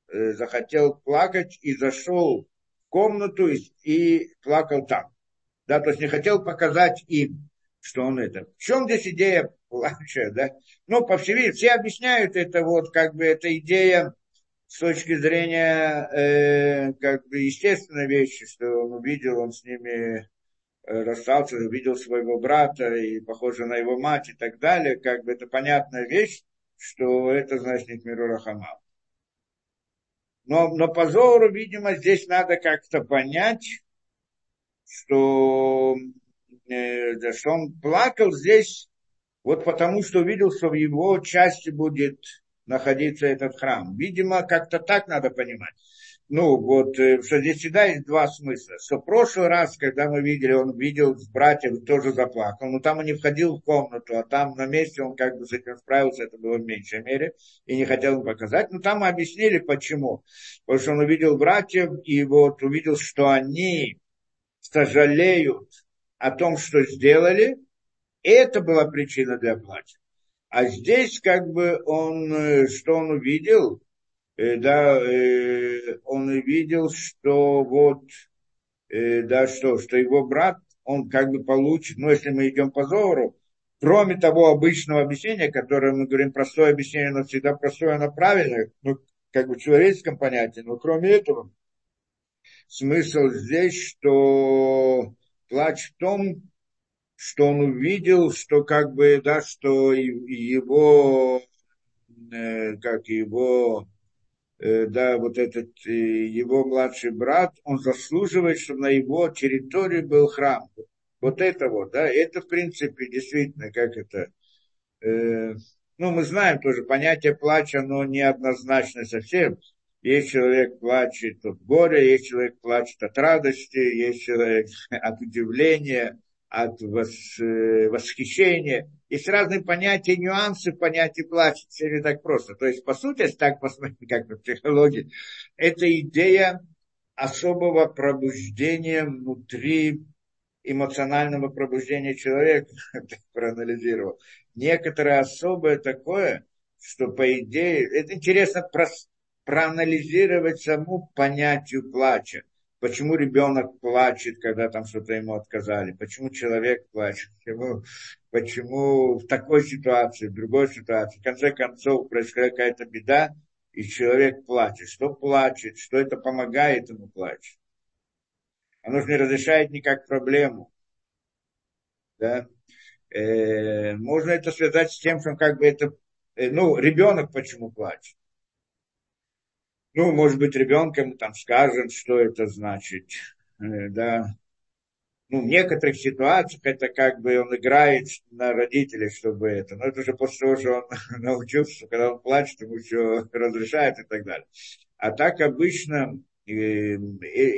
э, захотел плакать и зашел в комнату и, и плакал там. Да, то есть не хотел показать им, что он это. В чем здесь идея плача, да? Ну, по всей виду, все объясняют это вот, как бы, эта идея с точки зрения, э, как бы, естественной вещи, что он увидел, он с ними Э, расстался, увидел своего брата и похоже на его мать и так далее, как бы это понятная вещь, что это значит Миру Рахамал. Но, но по Зору, видимо, здесь надо как-то понять, что, э, что он плакал здесь вот потому, что увидел, что в его части будет находиться этот храм. Видимо, как-то так надо понимать ну, вот, э, что здесь всегда есть два смысла. Что в прошлый раз, когда мы видели, он видел с братьев, тоже заплакал, но там он не входил в комнату, а там на месте он как бы с этим справился, это было в меньшей мере, и не хотел им показать. Но там объяснили, почему. Потому что он увидел братьев, и вот увидел, что они сожалеют о том, что сделали, это была причина для плача. А здесь как бы он, э, что он увидел, Э, да, э, он видел, что вот, да, что, что его брат, он как бы получит, ну, если мы идем по Зору, кроме того обычного объяснения, которое мы говорим, простое объяснение, но всегда простое, оно правильное, ну, как бы в человеческом понятии, но кроме этого, смысл здесь, что плач в том, что он увидел, что как бы, да, что его, как его Э, да, вот этот э, его младший брат, он заслуживает, чтобы на его территории был храм. Вот это вот, да, это в принципе действительно, как это, э, ну, мы знаем тоже, понятие плача, оно неоднозначно совсем. Есть человек плачет от горя, есть человек плачет от радости, есть человек от удивления, от э, восхищения. Есть разные понятия, нюансы понятия плача. Все не так просто. То есть, по сути, если так посмотреть, как в психологии, это идея особого пробуждения внутри эмоционального пробуждения человека, проанализировал. Некоторое особое такое, что по идее, это интересно проанализировать саму понятию плача. Почему ребенок плачет, когда там что-то ему отказали? Почему человек плачет? Почему, почему в такой ситуации, в другой ситуации? В конце концов происходит какая-то беда, и человек плачет. Что плачет? Что это помогает ему плачет? Оно же не разрешает никак проблему. Да? Э, можно это связать с тем, что как бы это... Э, ну, ребенок почему плачет? Ну, может быть, ребенком там скажем, что это значит, э, да. Ну, в некоторых ситуациях это как бы он играет на родителей, чтобы это. Но это уже после того, что он научился, когда он плачет, ему все разрешает и так далее. А так обычно, э, э,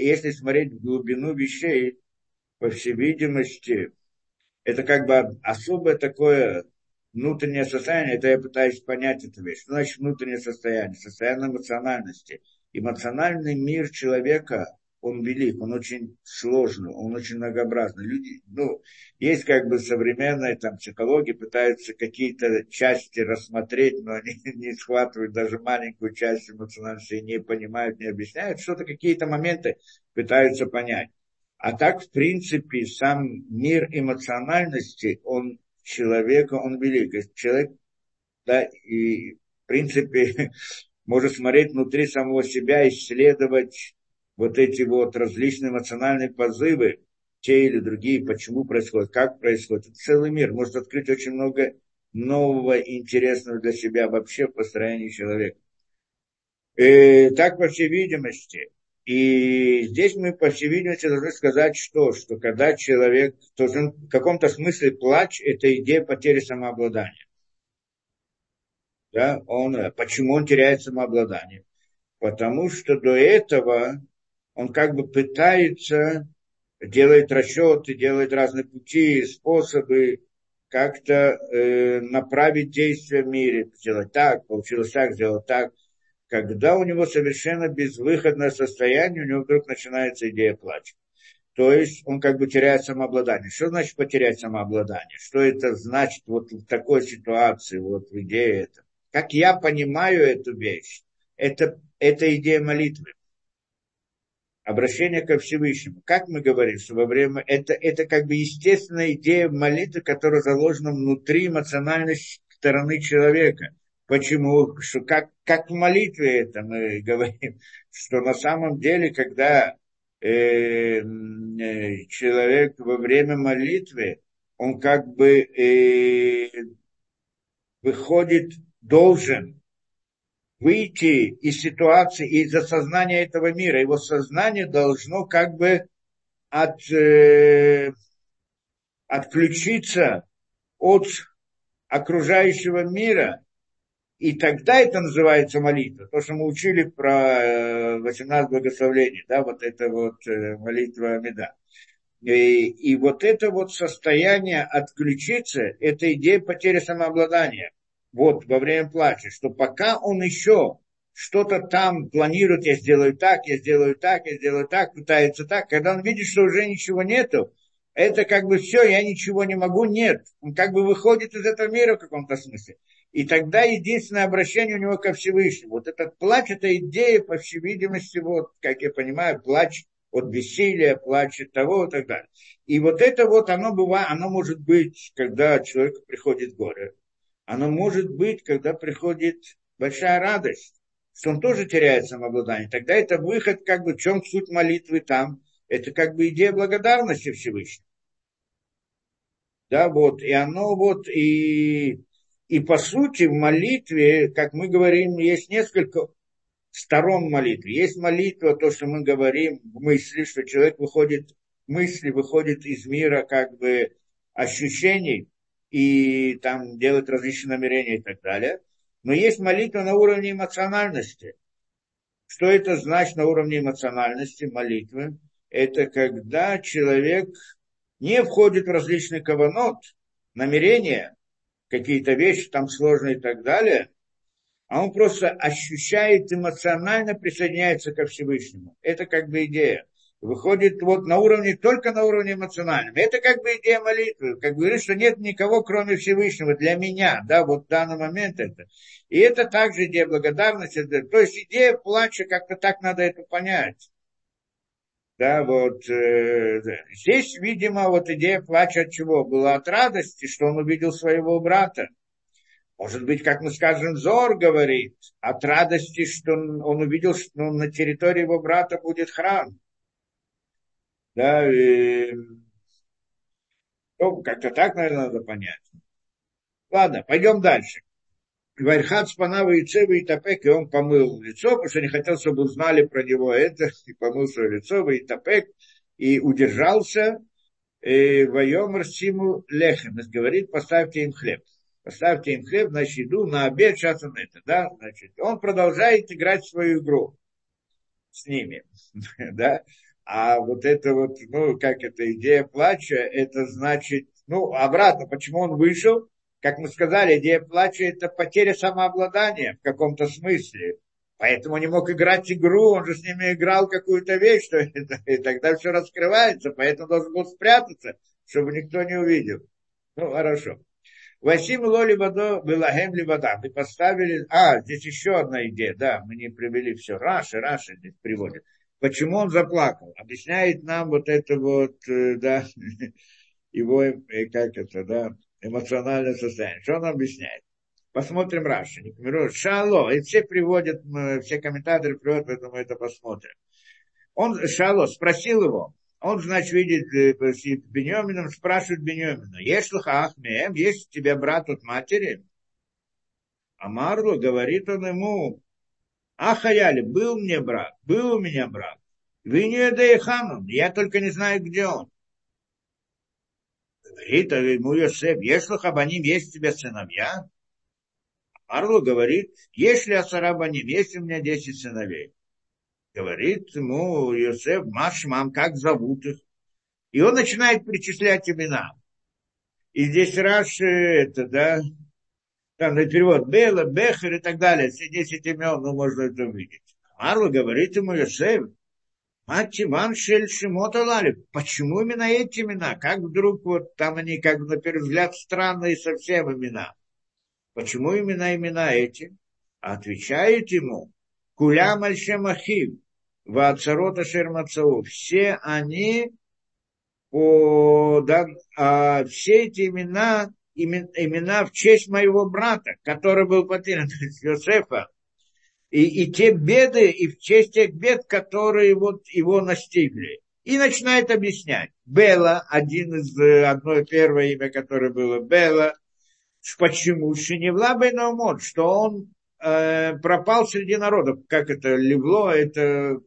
если смотреть в глубину вещей, по всей видимости, это как бы особое такое внутреннее состояние, это я пытаюсь понять эту вещь. Что значит внутреннее состояние? Состояние эмоциональности. Эмоциональный мир человека, он велик, он очень сложный, он очень многообразный. Люди, ну, есть как бы современная там психология, пытаются какие-то части рассмотреть, но они не схватывают даже маленькую часть эмоциональности, не понимают, не объясняют, что-то какие-то моменты пытаются понять. А так, в принципе, сам мир эмоциональности, он человека, он велик. Человек, да, и в принципе может смотреть внутри самого себя, исследовать вот эти вот различные эмоциональные позывы, те или другие, почему происходит, как происходит. Это целый мир, может открыть очень много нового и интересного для себя вообще в построении человека. И э, так, по всей видимости, и здесь мы, по всей видимости, должны сказать, что, что когда человек, то в каком-то смысле плач – это идея потери самообладания. Да, он, почему он теряет самообладание? Потому что до этого он как бы пытается, делает расчеты, делает разные пути, способы как-то э, направить действия в мире, сделать так, получилось так, сделать так. Когда у него совершенно безвыходное состояние, у него вдруг начинается идея плача. То есть он как бы теряет самообладание. Что значит потерять самообладание? Что это значит вот в такой ситуации, вот в идее это? Как я понимаю эту вещь, это, это идея молитвы. Обращение ко Всевышнему. Как мы говорим, что во время... Это, это как бы естественная идея молитвы, которая заложена внутри эмоциональной стороны человека. Почему? Что как, как в молитве это мы говорим, что на самом деле, когда э, э, человек во время молитвы, он как бы э, выходит, должен выйти из ситуации, из осознания этого мира. Его сознание должно как бы от, э, отключиться от окружающего мира и тогда это называется молитва. То, что мы учили про 18 э, благословений, да, вот это вот э, молитва Амида. И, и вот это вот состояние отключиться, это идея потери самообладания. Вот во время плача, что пока он еще что-то там планирует, я сделаю так, я сделаю так, я сделаю так, пытается так, когда он видит, что уже ничего нету, это как бы все, я ничего не могу, нет. Он как бы выходит из этого мира в каком-то смысле. И тогда единственное обращение у него ко Всевышнему. Вот этот плач, это идея, по всей видимости, вот, как я понимаю, плач от бессилия, плач от того и так далее. И вот это вот, оно бывает, оно может быть, когда человеку приходит горе. Оно может быть, когда приходит большая радость, что он тоже теряет самообладание. Тогда это выход, как бы, в чем суть молитвы там. Это как бы идея благодарности Всевышнему. Да, вот, и оно вот, и и по сути в молитве, как мы говорим, есть несколько сторон молитвы. Есть молитва, то, что мы говорим в мысли, что человек выходит, мысли выходит из мира как бы ощущений и там делает различные намерения и так далее. Но есть молитва на уровне эмоциональности. Что это значит на уровне эмоциональности молитвы? Это когда человек не входит в различные каванот, намерения, какие-то вещи там сложные и так далее, а он просто ощущает эмоционально, присоединяется ко Всевышнему. Это как бы идея. Выходит вот на уровне, только на уровне эмоциональном. Это как бы идея молитвы. Как говорит, что нет никого, кроме Всевышнего, для меня, да, вот в данный момент это. И это также идея благодарности. То есть идея плача, как-то так надо это понять. Да, вот э, здесь, видимо, вот идея плача от чего? Была от радости, что он увидел своего брата. Может быть, как мы скажем, Зор говорит, от радости, что он, он увидел, что на территории его брата будет храм. Да, и, ну, как-то так, наверное, надо понять. Ладно, пойдем дальше. Вальхат спанава и цева и тапек, и он помыл лицо, потому что не хотел, чтобы узнали про него это, и помыл свое лицо, и тапек, и удержался, и воем Рсиму лехем, говорит, поставьте им хлеб. Поставьте им хлеб, значит, еду на обед, сейчас он это, да, значит, он продолжает играть свою игру с ними, да, а вот это вот, ну, как это, идея плача, это значит, ну, обратно, почему он вышел, как мы сказали, идея плача – это потеря самообладания в каком-то смысле. Поэтому не мог играть игру, он же с ними играл какую-то вещь, что это, и тогда все раскрывается, поэтому должен был спрятаться, чтобы никто не увидел. Ну, хорошо. וישימו לו לבדו ולהם לבדם. Мы поставили... А, здесь еще одна идея, да, мы не привели все. Раши, Раши здесь приводит. Почему он заплакал? Объясняет нам вот это вот, э, да, его, э, как это, да, эмоциональное состояние. Что он объясняет? Посмотрим Раши. Шало. И все приводят, все комментаторы приводят, поэтому это посмотрим. Он, Шало, спросил его, он, значит, видит э, Бенемином, спрашивает Бенемина, есть ли Ахмеем, есть у тебя брат от матери? А Марло говорит он ему, Ахаяли, был мне брат, был у меня брат. Вы не Эдейхамон, я только не знаю, где он. Говорит ему Йосеф, если хабаним есть у тебя сыновья? Арло говорит, если Асарабаним, если у меня 10 сыновей, говорит ему Йосеф, Маш, мам, как зовут их? И он начинает перечислять имена. И здесь Раши, это, да, там на перевод Бела, Бехер и так далее, все 10 имен, ну, можно это увидеть. Арло говорит ему Йосеф, Мать Иван Шель Шимота Лали. Почему именно эти имена? Как вдруг вот там они, как на первый взгляд, странные совсем имена? Почему именно имена эти? Отвечает ему, Куля Мальшем Ахив, Вацарота Шермацау. Все они, по, да, а, все эти имена, имена в честь моего брата, который был потерян, Йосефа, и, и те беды, и в честь тех бед, которые вот его настигли. И начинает объяснять. Бела, один из, э, одно первое имя, которое было Бела, почему Шиневла Бейнаумот, что он э, пропал среди народов. Как это, Левло, это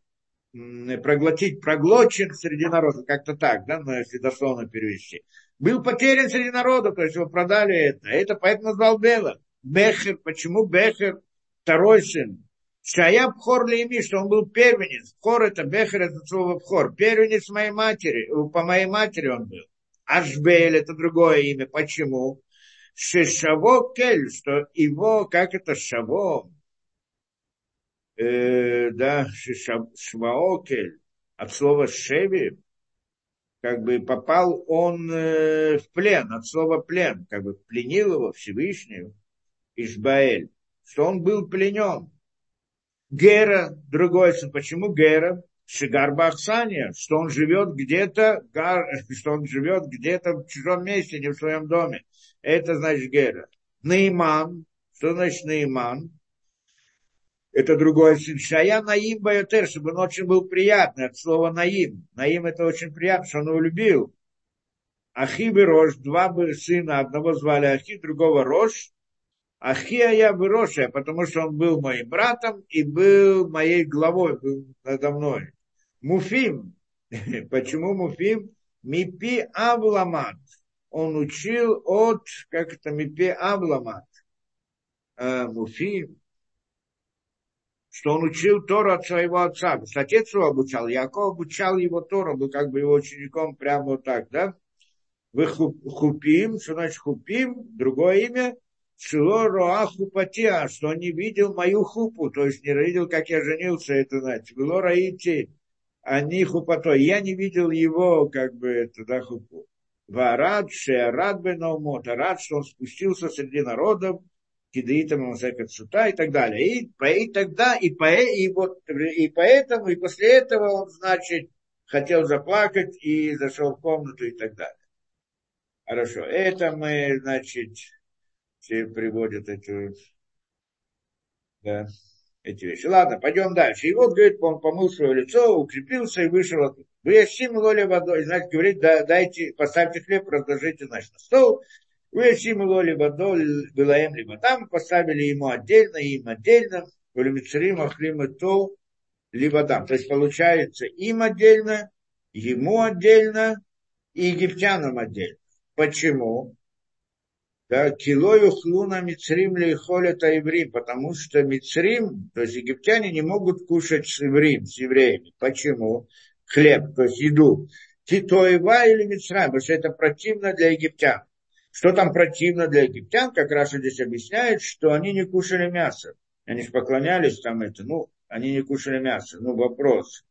проглотить, проглочен среди народов, как-то так, да, ну, если дословно перевести. Был потерян среди народов, то есть его продали это. Это поэтому назвал Бела. Бехер, почему Бехер, второй сын, Шая Бхор Лейми, что он был первенец. Бхор это Бехер, это слово Бхор. Первенец моей матери, по моей матери он был. Ашбель это другое имя. Почему? Шешаво Кель, что его, как это Шаво, э, да, Швао Кель, от слова Шеви, как бы попал он э, в плен, от слова плен, как бы пленил его Всевышний, Ишбаэль, что он был пленен. Гера, другой сын. Почему Гера? Шигарба Ахсания, что он живет где-то, что он живет где-то в чужом месте, не в своем доме. Это значит Гера. Наиман, что значит Наиман? Это другой сын. Шая Наим Байотер, чтобы он очень был приятный от слова Наим. Наим это очень приятно, что он его любил. Ахи Рош, два сына, одного звали Ахи, другого Рош. Ахия я Бероша, потому что он был моим братом и был моей главой, был надо мной. Муфим. Почему Муфим? Мипи Авламат. Он учил от, как это, Мипи Авламат. А, Муфим. Что он учил Тору от своего отца. Отец его обучал, Яков обучал его Тору, был как бы его учеником прямо вот так, да? Вы хупим, что значит хупим, другое имя, Шило хупатия, что он не видел мою хупу, то есть не видел, как я женился, это значит. Было раити, они хупато. Я не видел его, как бы, это, да, хупу. Варад, шеарад бен рад, что он спустился среди народов, кидаитам, сута и так далее. И, и тогда, и, по, и, вот, и поэтому, и после этого он, значит, хотел заплакать и зашел в комнату и так далее. Хорошо, это мы, значит, все приводят эти, да, эти вещи. Ладно, пойдем дальше. И вот, говорит, он помыл свое лицо, укрепился и вышел оттуда. Вы ощим лоли водой, значит, говорит, да, дайте, поставьте хлеб, разложите, значит, на стол. Вы ощим лоли водой, было им либо там, поставили ему отдельно, им отдельно, Улимицарим, Ахлим и То, либо там. То есть, получается, им отдельно, ему отдельно и египтянам отдельно. Почему? Да, килою хлуна мицрим лейхолета еврим, потому что мицрим, то есть египтяне не могут кушать с евреем, с евреями. Почему? Хлеб, то есть еду. Титоева или мицрам, потому что это противно для египтян. Что там противно для египтян, как раз здесь объясняет, что они не кушали мясо. Они же поклонялись там это, ну, они не кушали мясо. Ну, вопрос.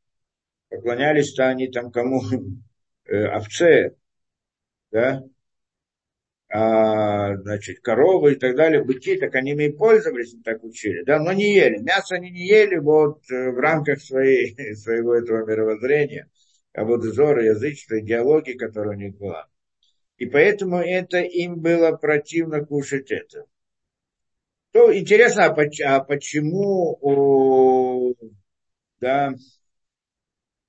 Поклонялись-то они там кому? Э, овце, да? А, значит, коровы и так далее, быки, так они ими пользовались, так учили, да, но не ели. Мясо они не ели вот э, в рамках своей, своего этого мировоззрения, а вот зора, язычества, идеологии, которая у них была. И поэтому это им было противно кушать это. То интересно, а, а почему о, да,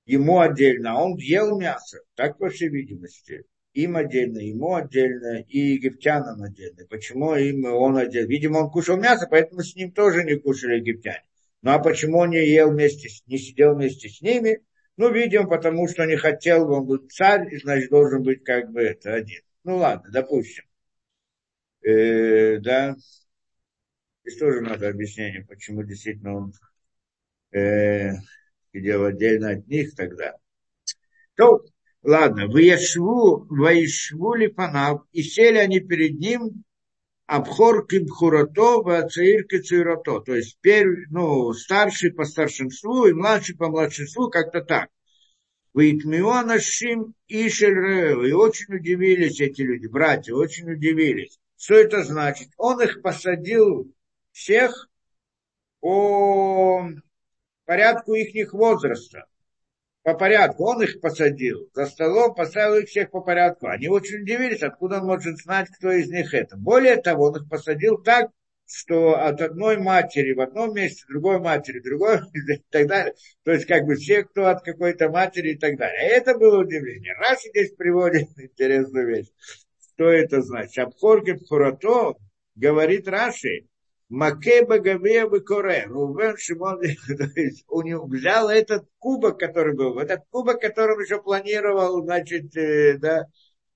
ему отдельно, а он ел мясо, так по всей видимости им отдельно, ему отдельно и египтянам отдельно. Почему им он отдельно? Видимо, он кушал мясо, поэтому с ним тоже не кушали египтяне. Ну а почему он не ел вместе, не сидел вместе с ними? Ну, видимо, потому что не хотел, он был царь, и, значит, должен быть как бы это один. Ну ладно, допустим. Э, да. Здесь тоже надо объяснение, почему действительно он э, сидел отдельно от них тогда. То, ладно, Ваешву, Ваешву Липанав, и сели они перед ним Абхор кибхурато, вацаир кицирато. То есть первый, ну, старший по старшинству и младший по младшинству, как-то так. Вейтмионашим и Шельрео. И очень удивились эти люди, братья, очень удивились. Что это значит? Он их посадил всех по порядку их возраста по порядку. Он их посадил за столом, поставил их всех по порядку. Они очень удивились, откуда он может знать, кто из них это. Более того, он их посадил так, что от одной матери в одном месте, другой матери, другой и так далее. То есть, как бы все, кто от какой-то матери и так далее. А это было удивление. Раши здесь приводит интересную вещь. Что это значит? Абхорки Пхурато, говорит Раши, Макеба Гавея Коре. Рувен Шимон у него взял этот кубок, который был, этот кубок, которым еще планировал, значит, э, да,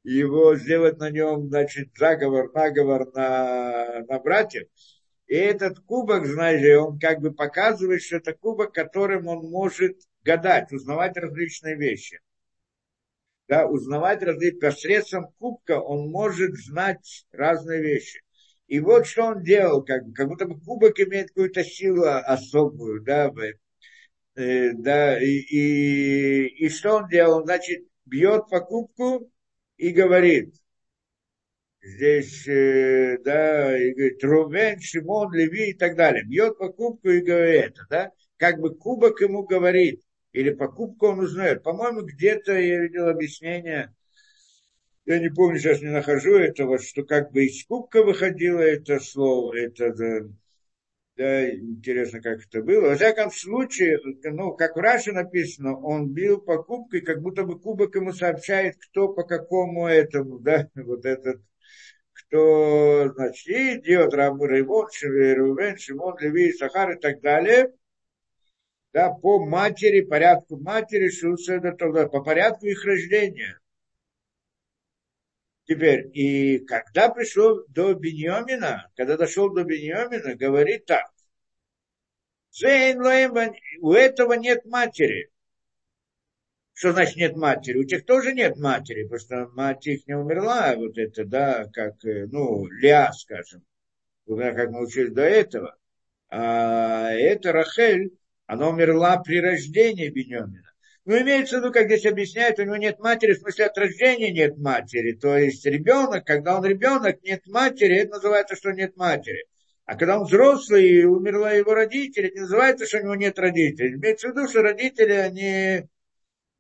его сделать на нем, значит, заговор, наговор на, на братьев. И этот кубок, знаете, он как бы показывает, что это кубок, которым он может гадать, узнавать различные вещи. Да, узнавать различные, посредством кубка он может знать разные вещи. И вот что он делал, как, как будто бы кубок имеет какую-то силу особую, да, э, да, и, и, и что он делал? Значит, бьет по кубку и говорит, здесь, э, да, и говорит, Рувен, Шимон, Леви и так далее. Бьет по кубку и говорит это, да, как бы кубок ему говорит, или по кубку он узнает. По-моему, где-то я видел объяснение, я не помню, сейчас не нахожу этого, что как бы из кубка выходило это слово, это, да, да, интересно, как это было. Во всяком случае, ну, как в Раше написано, он бил по кубку, и как будто бы кубок ему сообщает, кто по какому этому, да, вот этот, кто, значит, и идет Рабу Рейвон, Рувен, Шимон, Леви, Сахар и так далее, да, по матери, порядку матери, Шуседа, по порядку их рождения. Теперь, и когда пришел до Беньямина, когда дошел до Беньямина, говорит так. У этого нет матери. Что значит нет матери? У тех тоже нет матери, потому что мать их не умерла, вот это, да, как, э, ну, Ля, скажем, как мы учили до этого. А это Рахель, она умерла при рождении Беньямина. Ну, имеется в виду, как здесь объясняют, у него нет матери, в смысле от рождения нет матери. То есть ребенок, когда он ребенок, нет матери, это называется, что нет матери. А когда он взрослый и умерла его родители, это называется, что у него нет родителей. Имеется в виду, что родители, они,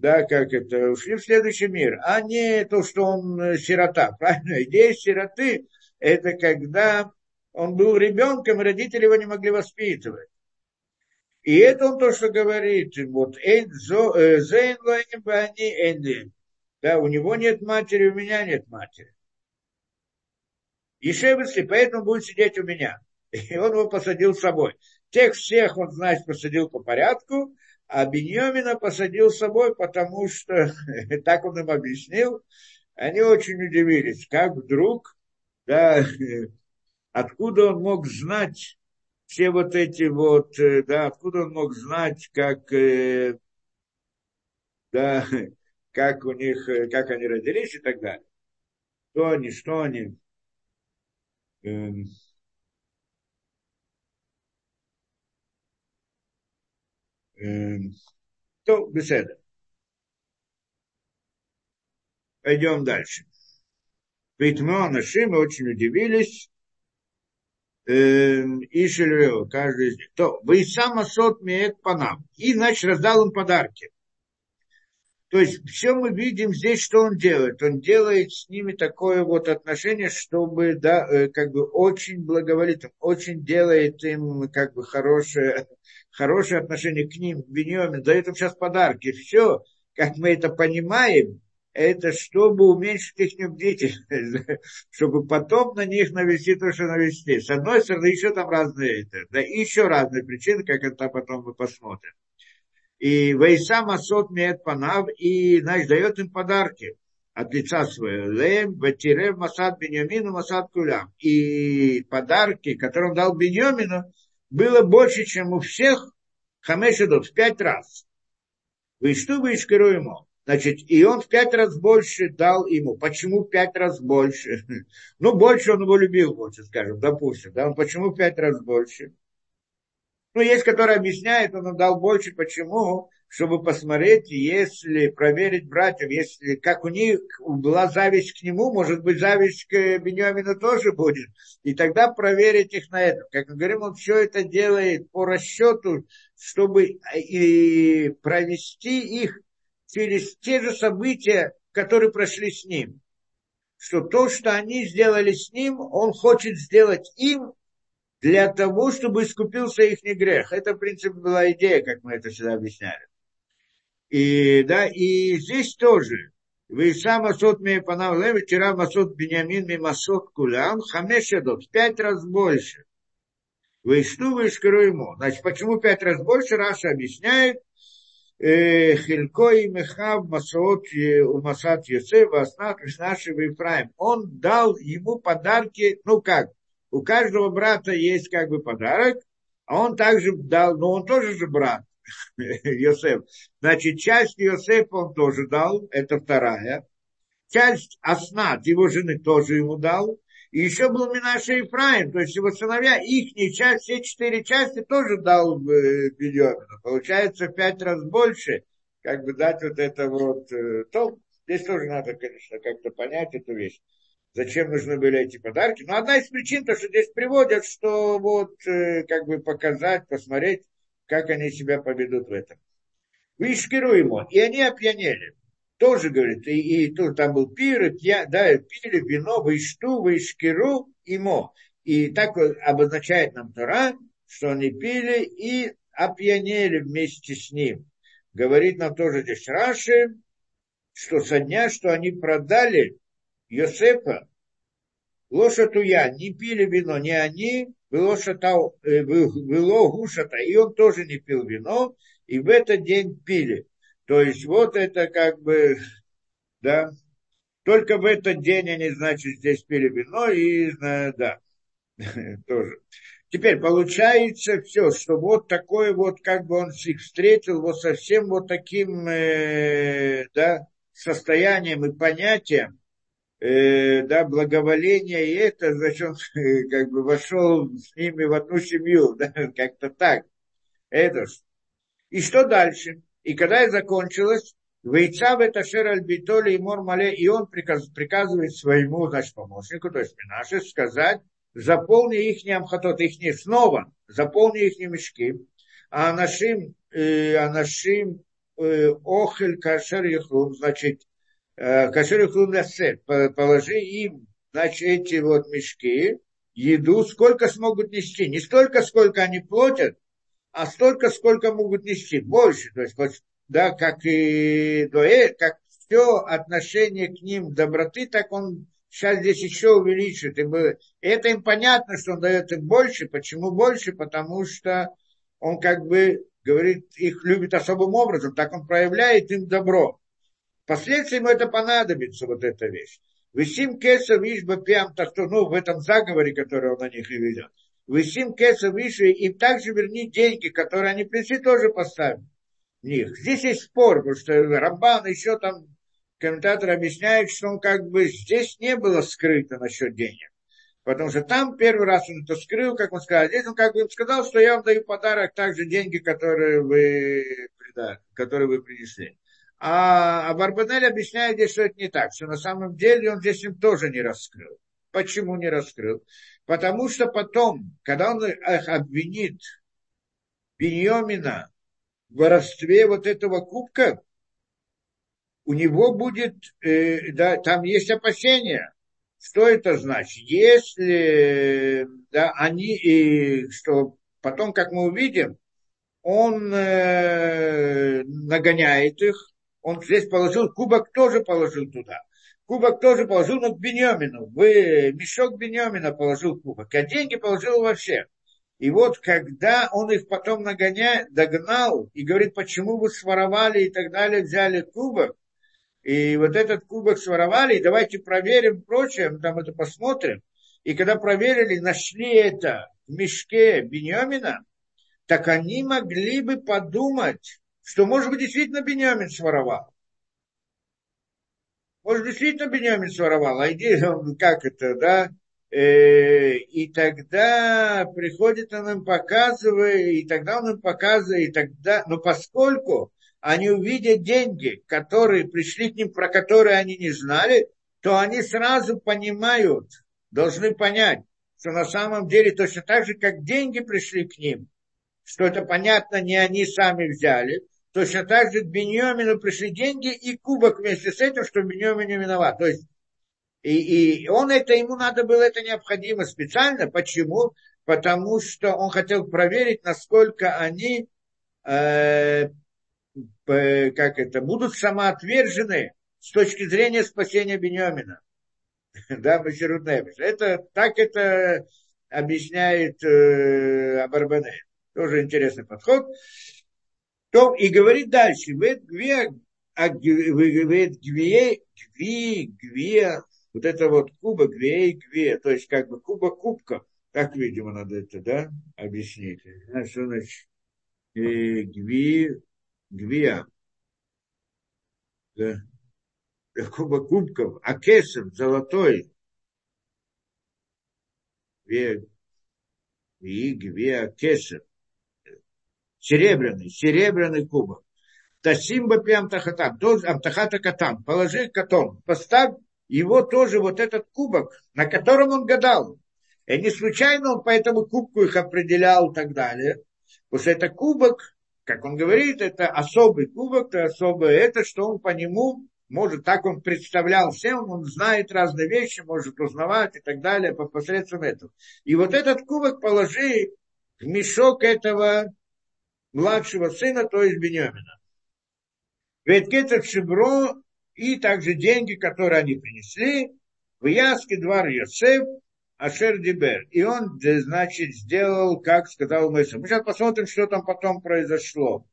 да, как это, ушли в следующий мир, а не то, что он э, сирота. Правильно? Идея сироты – это когда он был ребенком, и родители его не могли воспитывать. И это он то, что говорит, вот, э, да, у него нет матери, у меня нет матери. И Шеберсли, поэтому будет сидеть у меня. И он его посадил с собой. Тех всех он, значит, посадил по порядку, а Беньомина посадил с собой, потому что, так он им объяснил, они очень удивились, как вдруг, да, откуда он мог знать все вот эти вот, э, да, откуда он мог знать, как, э, да, как у них, э, как они родились и так далее. Что они, что они. Эм, эм, то, беседа. Пойдем дальше. Мы, наши, мы очень удивились, Эм, и Шельвео, каждый из них. То, вы сам Асот Меет Панам. И, значит, раздал им подарки. То есть все мы видим здесь, что он делает. Он делает с ними такое вот отношение, чтобы, да, э, как бы очень благоволит, очень делает им как бы хорошее, хорошее отношение к ним, Беньямин, дает им сейчас подарки. Все, как мы это понимаем, это чтобы уменьшить их бдительность, чтобы потом на них навести то, что навести. С одной стороны, еще там разные, это, да, еще разные причины, как это потом мы посмотрим. И Вейса Масот Мед Панав, и, значит, дает им подарки. от лица своего, Лем, Батирев, Масад Беньямину, Масад Кулям. И подарки, которые он дал Беньямину, было больше, чем у всех Хамешедот, в пять раз. Вы что вы ему? Значит, и он в пять раз больше дал ему. Почему в пять раз больше? Ну, больше он его любил, больше, скажем, допустим. Да? Почему в пять раз больше? Ну, есть, который объясняет, он дал больше. Почему? Чтобы посмотреть, если проверить братьев, если как у них была зависть к нему, может быть, зависть к Беньямину тоже будет. И тогда проверить их на это. Как мы говорим, он все это делает по расчету, чтобы и провести их через те же события, которые прошли с ним. Что то, что они сделали с ним, он хочет сделать им для того, чтобы искупился их грех. Это, в принципе, была идея, как мы это всегда объясняли. И, да, и здесь тоже. Вы сам Асот Мейпанав Леви, вчера Масот Бенямин Мимасот Кулям, Хамешадот, пять раз больше. Вы что вы ему? Значит, почему пять раз больше? Раша объясняет, Хилько и Мехав Масот у Масат Йосеф, Аснат, Наши Ефраим. Он дал ему подарки, ну как, у каждого брата есть как бы подарок, а он также дал, но он тоже же брат, Йосеф. Значит, часть Йосефа он тоже дал, это вторая. Часть Аснат, его жены, тоже ему дал. И еще был Минаша Ефраим, то есть его сыновья, их часть, все четыре части тоже дал э, Беньямину. Получается в пять раз больше, как бы дать вот это вот. Э, то, здесь тоже надо, конечно, как-то понять эту вещь. Зачем нужны были эти подарки? Но одна из причин, то, что здесь приводят, что вот э, как бы показать, посмотреть, как они себя поведут в этом. Вышкиру ему, и они опьянели тоже говорит, и, и тут там был пир, и пья, да, пили вино, вышту, вышкиру, имо. И так обозначает нам Тора, что они пили и опьянели вместе с ним. Говорит нам тоже здесь Раши, что со дня, что они продали Йосефа, лошатуя, не пили вино, не они, было, э, гушата, и он тоже не пил вино, и в этот день пили. То есть вот это как бы, да, только в этот день они, значит, здесь пили вино и, да, тоже. Теперь получается все, что вот такой вот, как бы он их встретил вот совсем вот таким, э, да, состоянием и понятием, э, да, благоволения, и это, значит, он как бы вошел с ними в одну семью, да, как-то так. Это И что дальше? И когда это закончилось, Вейца в это шер альбитоли и мор мале, и он приказ, приказывает своему, значит, помощнику, то есть Минаше, сказать, заполни их амхатот, их снова, заполни их мешки, а нашим, э, а нашим э, охель кашер яхлум, значит, э, кашер яхлум лясет, положи им, значит, эти вот мешки, еду, сколько смогут нести, не столько, сколько они платят, а столько, сколько могут нести, больше. То есть, да, как и до как все отношение к ним доброты, так он сейчас здесь еще увеличит. И это им понятно, что он дает им больше. Почему больше? Потому что он как бы говорит, их любит особым образом, так он проявляет им добро. Впоследствии ему это понадобится, вот эта вещь. Висим кеса виш бапиам, так что, ну, в этом заговоре, который он на них и ведет. Высим кеса выше, и также верни деньги, которые они принесли, тоже поставим них. Здесь есть спор, потому что Рамбан еще там комментатор объясняет, что он как бы здесь не было скрыто насчет денег. Потому что там первый раз он это скрыл, как он сказал. Здесь он как бы сказал, что я вам даю подарок, также деньги, которые вы, да, которые вы принесли. А, а Барбанель объясняет здесь, что это не так, что на самом деле он здесь им тоже не раскрыл. Почему не раскрыл? Потому что потом, когда он их обвинит Беньомина в воровстве вот этого кубка, у него будет, э, да, там есть опасения. Что это значит? Если да, они, и что потом, как мы увидим, он э, нагоняет их, он здесь положил, кубок тоже положил туда. Кубок тоже положил, но к Беньомину. Вы, мешок Беньомина положил кубок, а деньги положил во всех. И вот когда он их потом нагоняет, догнал и говорит, почему вы своровали и так далее, взяли кубок, И вот этот кубок своровали, и давайте проверим прочее, там это посмотрим. И когда проверили, нашли это в мешке Беньямина, так они могли бы подумать, что, может быть, действительно Беньямин своровал. Может, действительно Беньямин своровал, а идея, как это, да? Э, и тогда приходит он им показывает, и тогда он им показывает, и тогда, но поскольку они увидят деньги, которые пришли к ним, про которые они не знали, то они сразу понимают, должны понять, что на самом деле точно так же, как деньги пришли к ним, что это понятно, не они сами взяли, точно так же к Беньомину пришли деньги и кубок вместе с этим, что Беньомин не виноват. То есть и, и он это, ему надо было это необходимо специально. Почему? Потому что он хотел проверить, насколько они э, как это, будут самоотвержены с точки зрения спасения Беньямина. да, Баширут Это, так это объясняет э, Абарбане. Тоже интересный подход. То, и говорит дальше. Вет гве, а вет гве, гве, вот это вот куба гве и гве, то есть как бы куба кубка. Так, видимо, надо это, да, объяснить. А что значит? И гви, гвия. Да куба кубков, а кесов золотой, и две кесов, серебряный, серебряный кубок. Тасимба пиам тахатам, амтахата катам, положи котом, поставь его тоже вот этот кубок, на котором он гадал. И не случайно он по этому кубку их определял и так далее. Потому что это кубок, как он говорит, это особый кубок, это особое, это что он по нему может, так он представлял всем, он знает разные вещи, может узнавать и так далее по посредством этого. И вот этот кубок положи в мешок этого младшего сына, то есть Бенемина. Ведь это шибро и также деньги, которые они принесли, в Яске двор Йосеф, Ашер Дибер. И он, значит, сделал, как сказал Мэйсон. Мы сейчас посмотрим, что там потом произошло.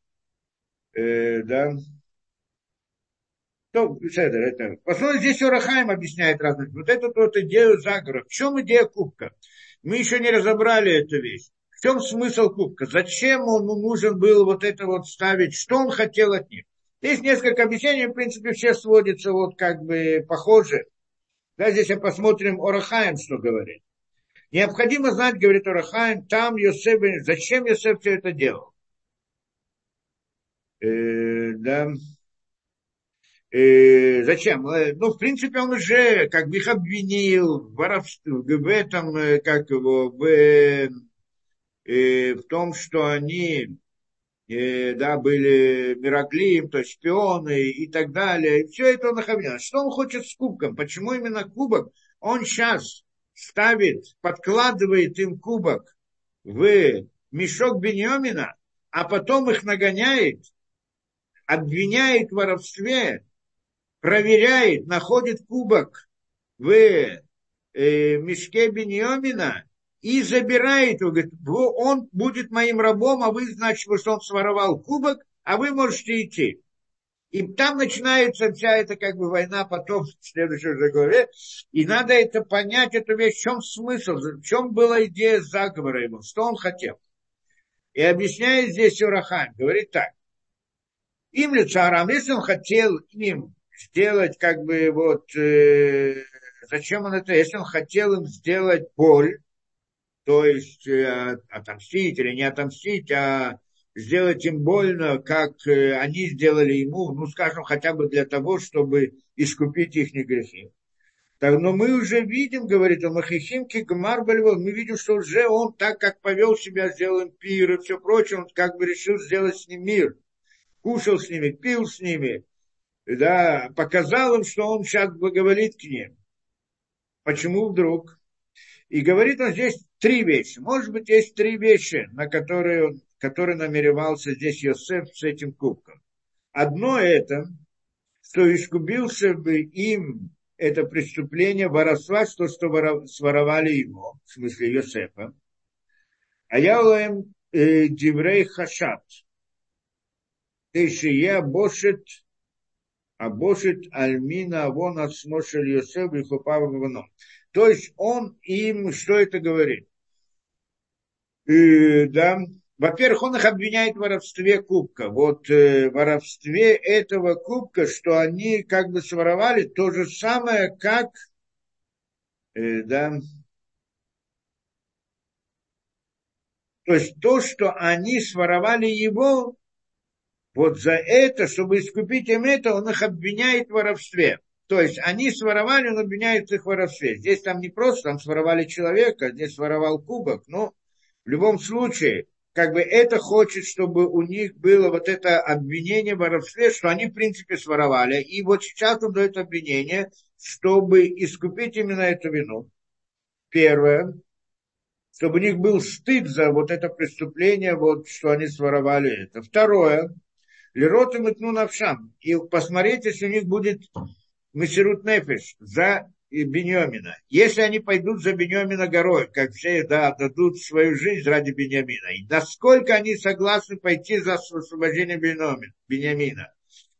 Э, да. То, Седер, это. Посмотрите, здесь Урахаем объясняет разные. Вот эту вот идею заговора. В чем идея кубка? Мы еще не разобрали эту вещь. В чем смысл кубка? Зачем он нужен был вот это вот ставить? Что он хотел от них? Есть несколько объяснений, в принципе, все сводятся вот как бы похоже. Да, здесь посмотрим Орахаем, что говорит. Необходимо знать, говорит Орахаем, там Йосеф, зачем Йосеф все это делал? Э, да, Э, зачем? Э, ну, в принципе, он уже как бы их обвинил в воровстве, в этом, э, как его, в, э, в том, что они э, да, были мироглим, то есть шпионы и так далее. И все это он обвинил. Что он хочет с кубком? Почему именно кубок? Он сейчас ставит, подкладывает им кубок в мешок Беньомина, а потом их нагоняет, обвиняет в воровстве, проверяет, находит кубок в э, мешке Беньомина и забирает его. Говорит, он будет моим рабом, а вы, значит, что он своровал кубок, а вы можете идти. И там начинается вся эта как бы война потом в следующей же главе. И надо это понять, эту вещь, в чем смысл, в чем была идея заговора его, что он хотел. И объясняет здесь Урахам, говорит так. Им лицарам, если он хотел им сделать как бы вот, э, зачем он это, если он хотел им сделать боль, то есть э, отомстить или не отомстить, а сделать им больно, как э, они сделали ему, ну, скажем, хотя бы для того, чтобы искупить их грехи. Так, но мы уже видим, говорит он, Махихимки Гмар мы видим, что уже он так, как повел себя, сделал им пир и все прочее, он как бы решил сделать с ним мир. Кушал с ними, пил с ними, да, показал им, что он сейчас говорит к ним. Почему вдруг? И говорит он здесь три вещи. Может быть, есть три вещи, на которые, он, которые намеревался здесь Йосеф с этим кубком. Одно это, что искубился бы им это преступление воровства, что, что своровали его, в смысле Йосефа. А я им э, Диврей Хашат. Я бошет Абошит Альмина Авон от Смошель Йосеф и То есть он им что это говорит? И, да, во-первых, он их обвиняет в воровстве кубка. Вот э, воровстве этого кубка, что они как бы своровали то же самое, как э, да, то есть то, что они своровали его, вот за это, чтобы искупить им это, он их обвиняет в воровстве. То есть они своровали, он обвиняет их в воровстве. Здесь там не просто, там своровали человека, здесь своровал кубок. Но в любом случае, как бы это хочет, чтобы у них было вот это обвинение в воровстве, что они в принципе своровали. И вот сейчас он дает обвинение, чтобы искупить именно эту вину. Первое, чтобы у них был стыд за вот это преступление, вот что они своровали это. Второе, Лерот и метну навшам. И посмотрите, если у них будет Месерут Нефеш за Беньямина. Если они пойдут за Беньямина горой, как все да, дадут свою жизнь ради Беньямина, и насколько они согласны пойти за освобождение Беньямина.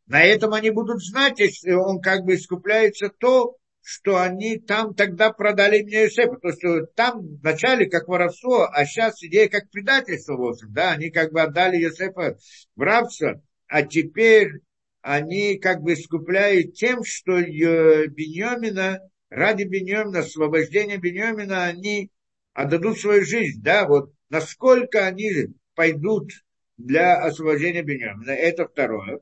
На этом они будут знать, если он как бы искупляется то, что они там тогда продали мне Юсефа. То, что там вначале как воровство, а сейчас идея как предательство, в общем, да, они как бы отдали Юсефа в рабство, а теперь они как бы искупляют тем, что Беньомина, ради Беньомина, освобождения Беньомина, они отдадут свою жизнь, да, вот насколько они пойдут для освобождения Беньомина, это второе.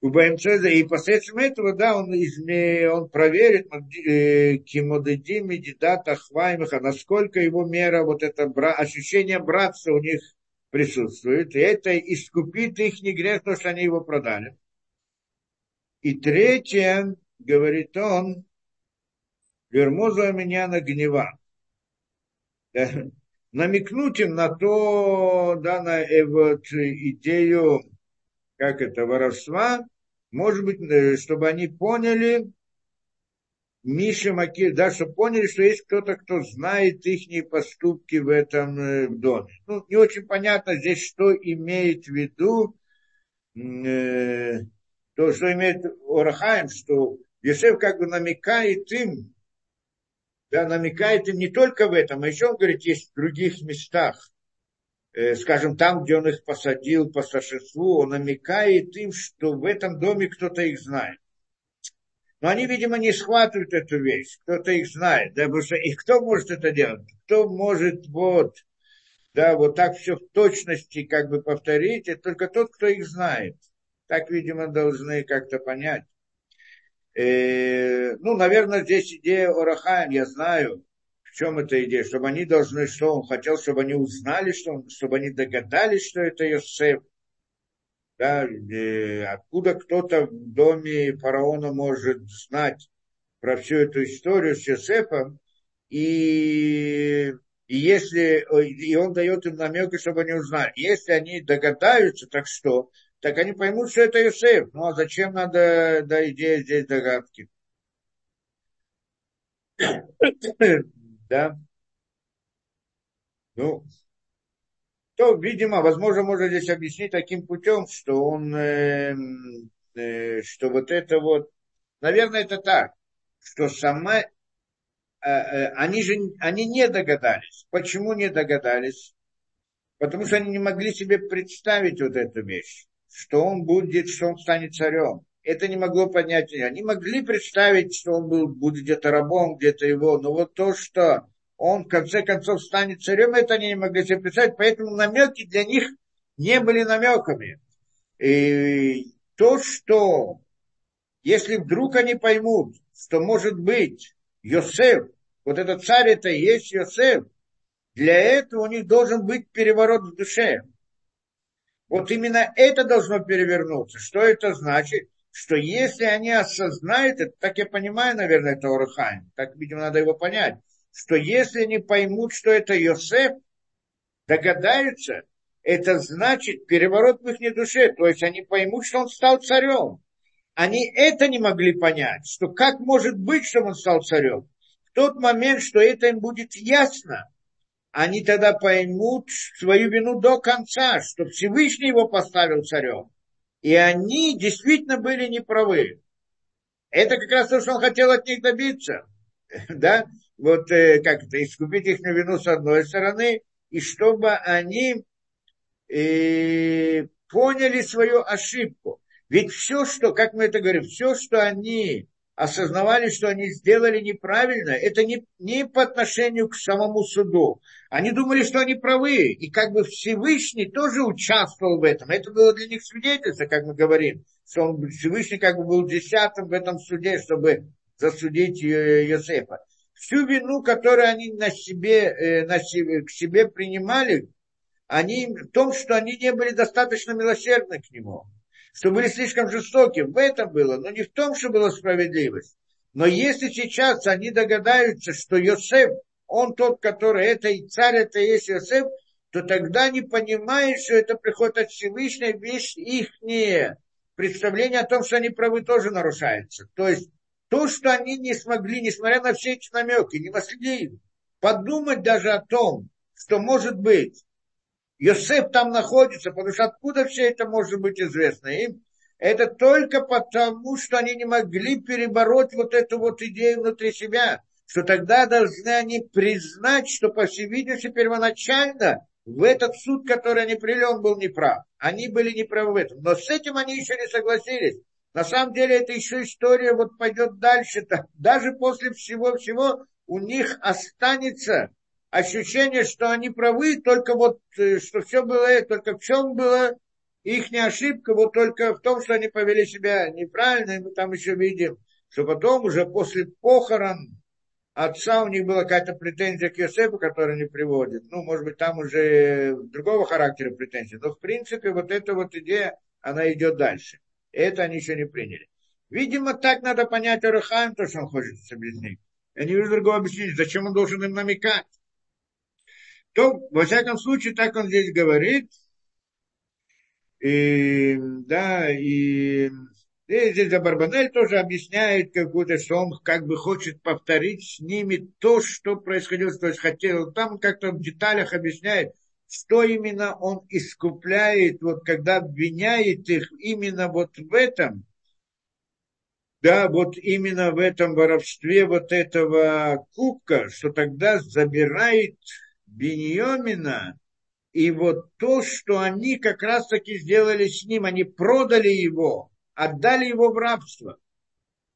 У БМЦЗ, и посредством этого, да, он, он проверит э, Кимодеди, Медидата, Хваймиха, насколько его мера, вот это ощущение братства у них присутствует, и это искупит их грех, то, что они его продали. И третье, говорит он, Вермоза меня на гнева. Да, намекнуть им на то, да, на э, вот, идею, как это, воровства, может быть, э, чтобы они поняли, Миша Макир, да, чтобы поняли, что есть кто-то, кто знает их поступки в этом э, доме. Ну, не очень понятно здесь, что имеет в виду, э, то, что имеет Орахаем, что Йосеф как бы намекает им, да, намекает им не только в этом, а еще он говорит, есть в других местах, э, скажем, там, где он их посадил по старшинству, он намекает им, что в этом доме кто-то их знает. Но они, видимо, не схватывают эту вещь. Кто-то их знает. Да, потому что и кто может это делать? Кто может вот, да, вот так все в точности как бы повторить? Это только тот, кто их знает. Так, видимо, должны как-то понять. Э, ну, наверное, здесь идея Орахаем, я знаю, в чем эта идея, чтобы они должны, что он хотел, чтобы они узнали, что он, чтобы они догадались, что это Йосеф, да, откуда кто-то в доме фараона может знать про всю эту историю с Йосефом, и, и если и он дает им намеки, чтобы они узнали. Если они догадаются, так что? Так они поймут, что это Йосеф. Ну а зачем надо, да, идея здесь догадки? Да. Ну, то, видимо, возможно, можно здесь объяснить таким путем, что он, э, э, что вот это вот, наверное, это так, что сама, э, э, они же, они не догадались. Почему не догадались? Потому что они не могли себе представить вот эту вещь, что он будет, что он станет царем. Это не могло понять. Они могли представить, что он был, будет где-то рабом, где-то его, но вот то, что он в конце концов станет царем, это они не могли себе представить, поэтому намеки для них не были намеками. И то, что если вдруг они поймут, что может быть Йосеф, вот этот царь это и есть Йосеф, для этого у них должен быть переворот в душе. Вот именно это должно перевернуться. Что это значит? Что если они осознают это, так я понимаю, наверное, это Орхайм, так, видимо, надо его понять, что если они поймут, что это Йосеф, догадаются, это значит переворот в их душе. То есть они поймут, что он стал царем. Они это не могли понять, что как может быть, что он стал царем. В тот момент, что это им будет ясно, они тогда поймут свою вину до конца, что Всевышний его поставил царем. И они действительно были неправы. Это как раз то, что он хотел от них добиться. Да? Вот э, как это, искупить их вину с одной стороны, и чтобы они э, поняли свою ошибку. Ведь все, что, как мы это говорим, все, что они осознавали, что они сделали неправильно, это не, не по отношению к самому суду. Они думали, что они правы, и как бы Всевышний тоже участвовал в этом. Это было для них свидетельство, как мы говорим, что он, Всевышний как бы был десятым в этом суде, чтобы засудить Йосефа. Всю вину, которую они на себе, э, на себе, к себе принимали, они, в том, что они не были достаточно милосердны к нему что были слишком жестоки. В этом было, но не в том, что была справедливость. Но если сейчас они догадаются, что Йосеф, он тот, который это и царь, это и есть Йосеф, то тогда не понимают, что это приходит от Всевышнего, вещь их представление о том, что они правы, тоже нарушается. То есть то, что они не смогли, несмотря на все эти намеки, не могли подумать даже о том, что может быть Йосеф там находится, потому что откуда все это может быть известно им? Это только потому, что они не могли перебороть вот эту вот идею внутри себя, что тогда должны они признать, что, по всей видимости, первоначально в этот суд, который они привели, он был неправ. Они были неправы в этом. Но с этим они еще не согласились. На самом деле, это еще история вот пойдет дальше. Даже после всего-всего у них останется ощущение, что они правы, только вот, э, что все было, только в чем была их не ошибка, вот только в том, что они повели себя неправильно, и мы там еще видим, что потом уже после похорон отца у них была какая-то претензия к Йосефу, которую они приводят. Ну, может быть, там уже другого характера претензии. Но, в принципе, вот эта вот идея, она идет дальше. Это они еще не приняли. Видимо, так надо понять Арахаем, то, что он хочет объяснить. Я не вижу другого объяснения. Зачем он должен им намекать? То, во всяком случае, так он здесь говорит. И, да, и, и здесь Барбанель тоже объясняет, как будто, что он как бы хочет повторить с ними то, что происходило, то есть хотел, там как-то в деталях объясняет, что именно он искупляет, вот когда обвиняет их именно вот в этом, да, вот именно в этом воровстве вот этого кубка, что тогда забирает Беньомина, и вот то, что они как раз таки сделали с ним, они продали его, отдали его в рабство.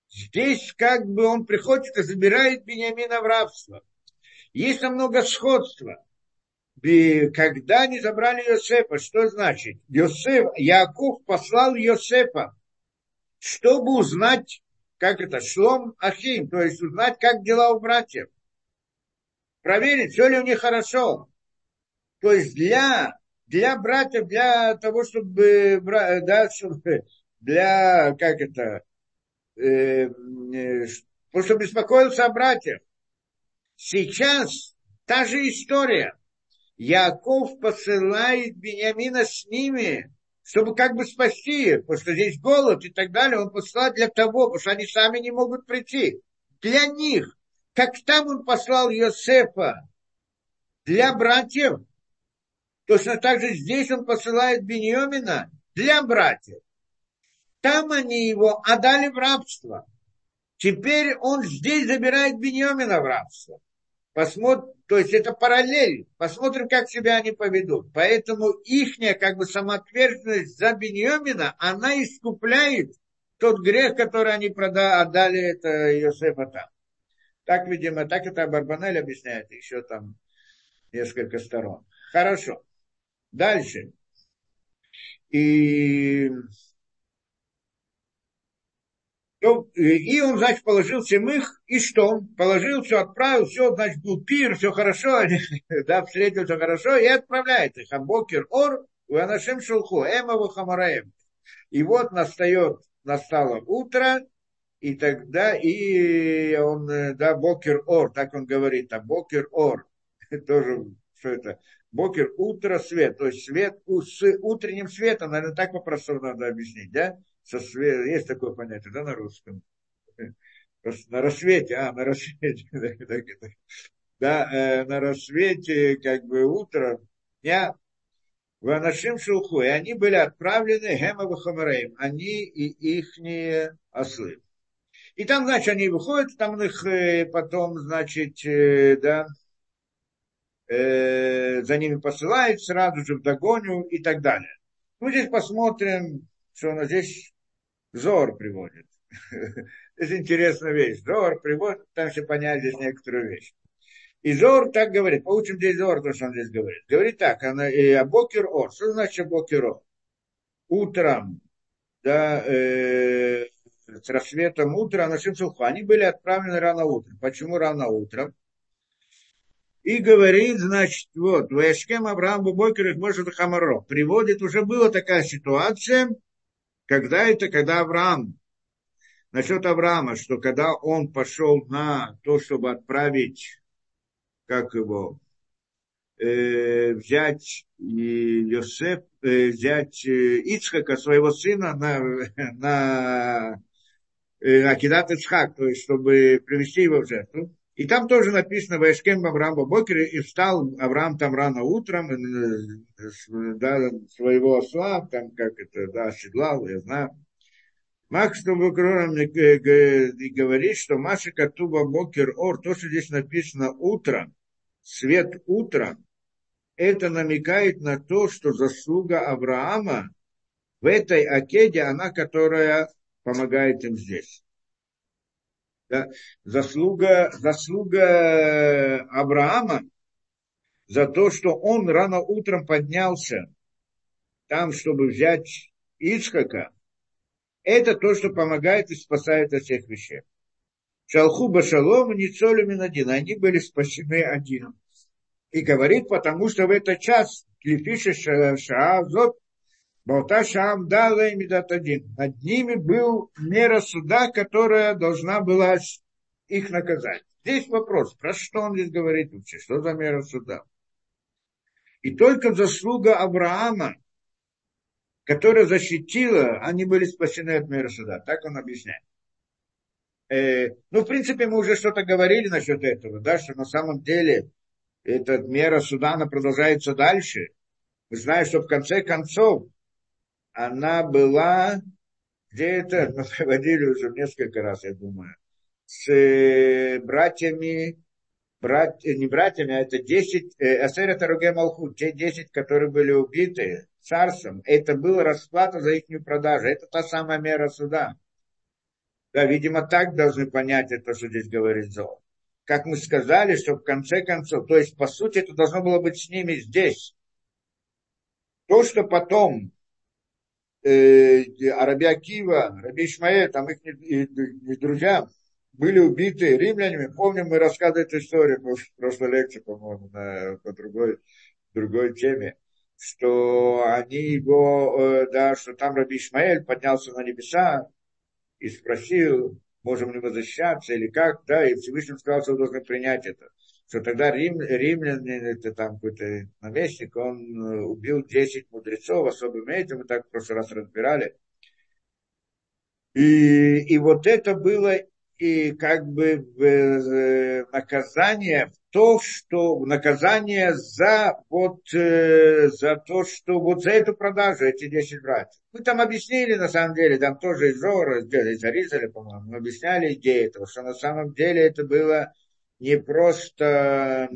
Здесь как бы он приходит и забирает Бениамина в рабство. Есть намного сходства. Когда они забрали Йосефа, что значит? Йосеф, Яков послал Йосефа, чтобы узнать, как это, шлом Ахим, то есть узнать, как дела у братьев проверить, все ли у них хорошо. То есть для, для братьев, для того, чтобы, да, чтобы для, как это, э, э, чтобы беспокоился о братьях. Сейчас та же история. Яков посылает Бениамина с ними, чтобы как бы спасти их, потому что здесь голод и так далее, он посылает для того, потому что они сами не могут прийти. Для них как там он послал Йосефа для братьев, точно так же здесь он посылает Беньомина для братьев. Там они его отдали в рабство. Теперь он здесь забирает Беньомина в рабство. Посмотрим, то есть это параллель. Посмотрим, как себя они поведут. Поэтому ихняя как бы самоотверженность за Беньомина, она искупляет тот грех, который они прода, отдали это Йосефа там. Так, видимо, так это Барбанель объясняет, еще там несколько сторон. Хорошо. Дальше. И, и он, значит, положил всем их, и что? Положил все, отправил, все, значит, был пир, все хорошо, да, встретил все хорошо, и отправляет их. Амбокер ор, Ванашем шелху, эмаву хамараем. И вот настает, настало утро, и тогда и он, э, да, Бокер Ор, так он говорит, а Бокер Ор, тоже, что это, Бокер, утро, свет, то есть свет с утренним светом, наверное, так по-простому надо объяснить, да? Со свет, есть такое понятие, да, на русском? На рассвете, а, на рассвете, да, э, на рассвете, как бы утро, дня, в Анашим Шелху, и они были отправлены Гема Хамареем, они и ихние ослы. И там, значит, они выходят, там их э, потом, значит, э, да, э, за ними посылают сразу же в догоню и так далее. Мы здесь посмотрим, что он здесь Зор приводит. Это интересная вещь. Зор приводит, там все понять здесь некоторую вещь. И Зор так говорит, получим здесь Зор, то, что он здесь говорит. Говорит так, она, и Абокер Ор. Что значит Абокер Ор? Утром, да, э, с рассветом утра на Шимшулху. Они были отправлены рано утром. Почему рано утром? И говорит, значит, вот, Ваешкем Авраам Бубокер их может Хамаро. Приводит, уже была такая ситуация, когда это, когда Авраам, насчет Авраама, что когда он пошел на то, чтобы отправить, как его, э, взять Йосеф, э, взять э, Ицхака, своего сына, на, на Акидат Ицхак, то есть, чтобы привести его в жертву. И там тоже написано Вайшкем Авраам Бокере, и встал Авраам там рано утром, э, да, своего осла, там как это, да, оседлал, я знаю. Макс Бокером говорит, что Маша Катуба Бокер Ор, то, что здесь написано утром, свет утром, это намекает на то, что заслуга Авраама в этой Акеде, она, которая помогает им здесь. Да? Заслуга, заслуга Авраама за то, что он рано утром поднялся там, чтобы взять Ицхака, это то, что помогает и спасает от всех вещей. Шалху Башалом и Ницолюмин один. Они были спасены один. И говорит, потому что в этот час Клифиша Шаазот Болта Шам дала им один. Над ними был мера суда, которая должна была их наказать. Здесь вопрос, про что он здесь говорит вообще, что за мера суда? И только заслуга Авраама, которая защитила, они были спасены от мира суда. Так он объясняет. Э, ну, в принципе, мы уже что-то говорили насчет этого, да, что на самом деле эта мера суда, она продолжается дальше. Мы знаем, что в конце концов она была, где это, мы проводили уже несколько раз, я думаю, с э, братьями, брат, э, не братьями, а это 10, э, Асера Таруге Малхут, те 10, которые были убиты царством, это была расплата за их продажу, это та самая мера суда. Да, видимо, так должны понять это, что здесь говорит Зол. Как мы сказали, что в конце концов, то есть, по сути, это должно было быть с ними здесь. То, что потом э, Араби Акива, Раби Ишмаэль, там их друзья были убиты римлянами. Помним, мы рассказывали эту историю в прошлой лекции, по-моему, на, по другой, другой теме, что они его, э, да, что там Раби Ишмаэль поднялся на небеса и спросил, можем ли мы защищаться или как, да, и Всевышний сказал, что вы должны принять это что тогда Рим, римлянин, это там какой-то наместник, он э, убил 10 мудрецов особым этим, мы так в прошлый раз разбирали. И, и вот это было и как бы э, наказание то, что наказание за вот э, за то, что вот за эту продажу эти 10 братьев. Мы там объяснили, на самом деле, там тоже из Зора, из Аризаля, по-моему, мы объясняли идею этого, что на самом деле это было не просто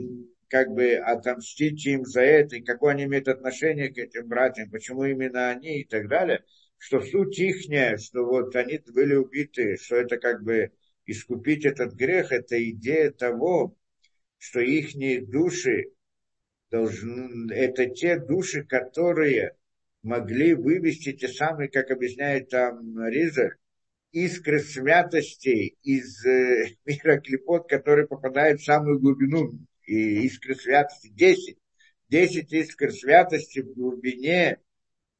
как бы отомстить им за это, и какое они имеют отношение к этим братьям, почему именно они и так далее, что суть ихняя, что вот они были убиты, что это как бы искупить этот грех, это идея того, что ихние души должны, это те души, которые могли вывести те самые, как объясняет там Ризер, искры святости из э, мира клепот, которые попадают в самую глубину. И искры святости 10. 10 искр святости в глубине,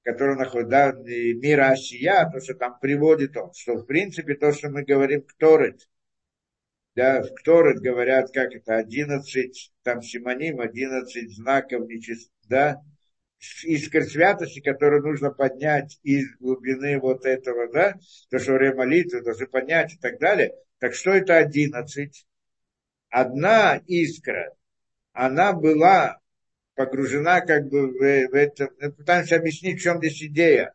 которые находят да, мира Осия, то, что там приводит он, что в принципе то, что мы говорим Кторет, да, в Кторет говорят, как это, 11, там Симоним, 11 знаков нечист, да, искр святости, которую нужно поднять из глубины вот этого, да, то, что время молитвы должны поднять и так далее. Так что это одиннадцать? Одна искра, она была погружена как бы в, в это. Пытаемся объяснить, в чем здесь идея.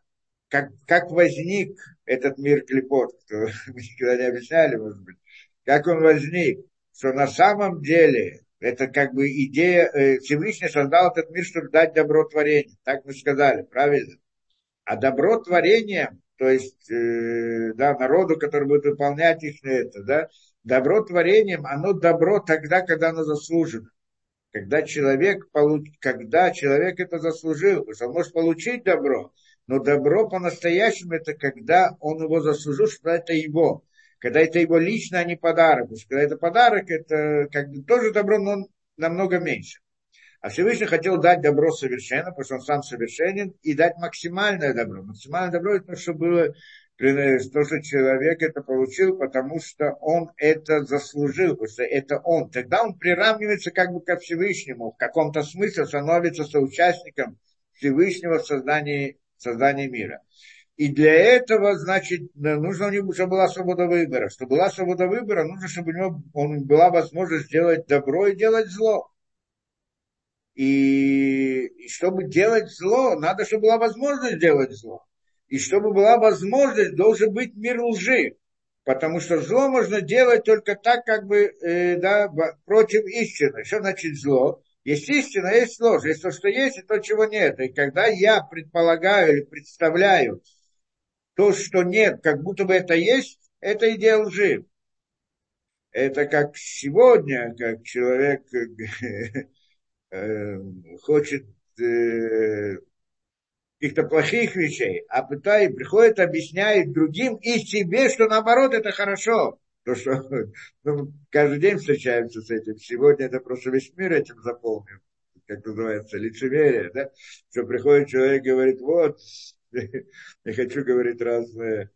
Как, как возник этот мир клепот, мы никогда не объясняли, может быть. Как он возник, что на самом деле это как бы идея, э, Всевышний создал этот мир, чтобы дать добро творению. Так мы сказали, правильно? А добро творением, то есть э, да, народу, который будет выполнять их это, да, добро творением, оно добро тогда, когда оно заслужено. Когда человек, получ... когда человек это заслужил, потому что он может получить добро, но добро по-настоящему это когда он его заслужил, что это его. Когда это его лично, а не подарок. Потому что когда это подарок, это как бы тоже добро, но намного меньше. А Всевышний хотел дать добро совершенно, потому что он сам совершенен, и дать максимальное добро. Максимальное добро это то, что было то, что человек это получил, потому что он это заслужил, потому что это он. Тогда он приравнивается как бы ко Всевышнему, в каком-то смысле становится соучастником Всевышнего в создании, создании мира. И для этого, значит, нужно у него, чтобы была свобода выбора. Чтобы была свобода выбора, нужно, чтобы у него он, была возможность сделать добро и делать зло. И, и чтобы делать зло, надо, чтобы была возможность делать зло. И чтобы была возможность, должен быть мир лжи. Потому что зло можно делать только так, как бы, э, да, против истины. Что значит зло? Есть истина, есть ложь. Есть то, что есть, и то, чего нет. И когда я предполагаю или представляю то, что нет, как будто бы это есть, это идея лжи. Это как сегодня, как человек Э, хочет э, каких-то плохих вещей, а пытает, приходит, объясняет другим и себе, что наоборот это хорошо. То, что ну, каждый день встречаемся с этим. Сегодня это просто весь мир этим заполнен. Как называется, лицемерие, да? Что приходит человек и говорит, вот, не хочу говорить разные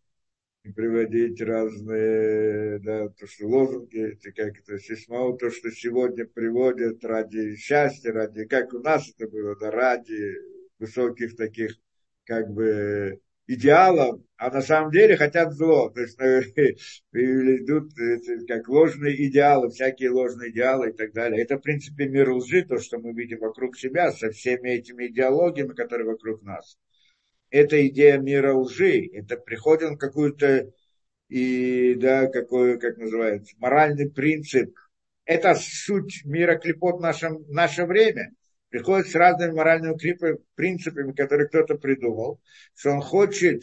приводить разные, да, то, что лозунги, эти, как это, сисмау, то, что сегодня приводят ради счастья, ради, как у нас это было, да, ради высоких таких, как бы, идеалов, а на самом деле хотят зло. То есть идут как ложные идеалы, всякие ложные идеалы и так далее. Это, в принципе, мир лжи, то, что мы видим вокруг себя, со всеми этими идеологиями, которые вокруг нас это идея мира лжи, это приходит какую-то, и, да, какой, как называется, моральный принцип. Это суть мира клепот в нашем, в наше время. Приходит с разными моральными принципами, которые кто-то придумал, что он хочет,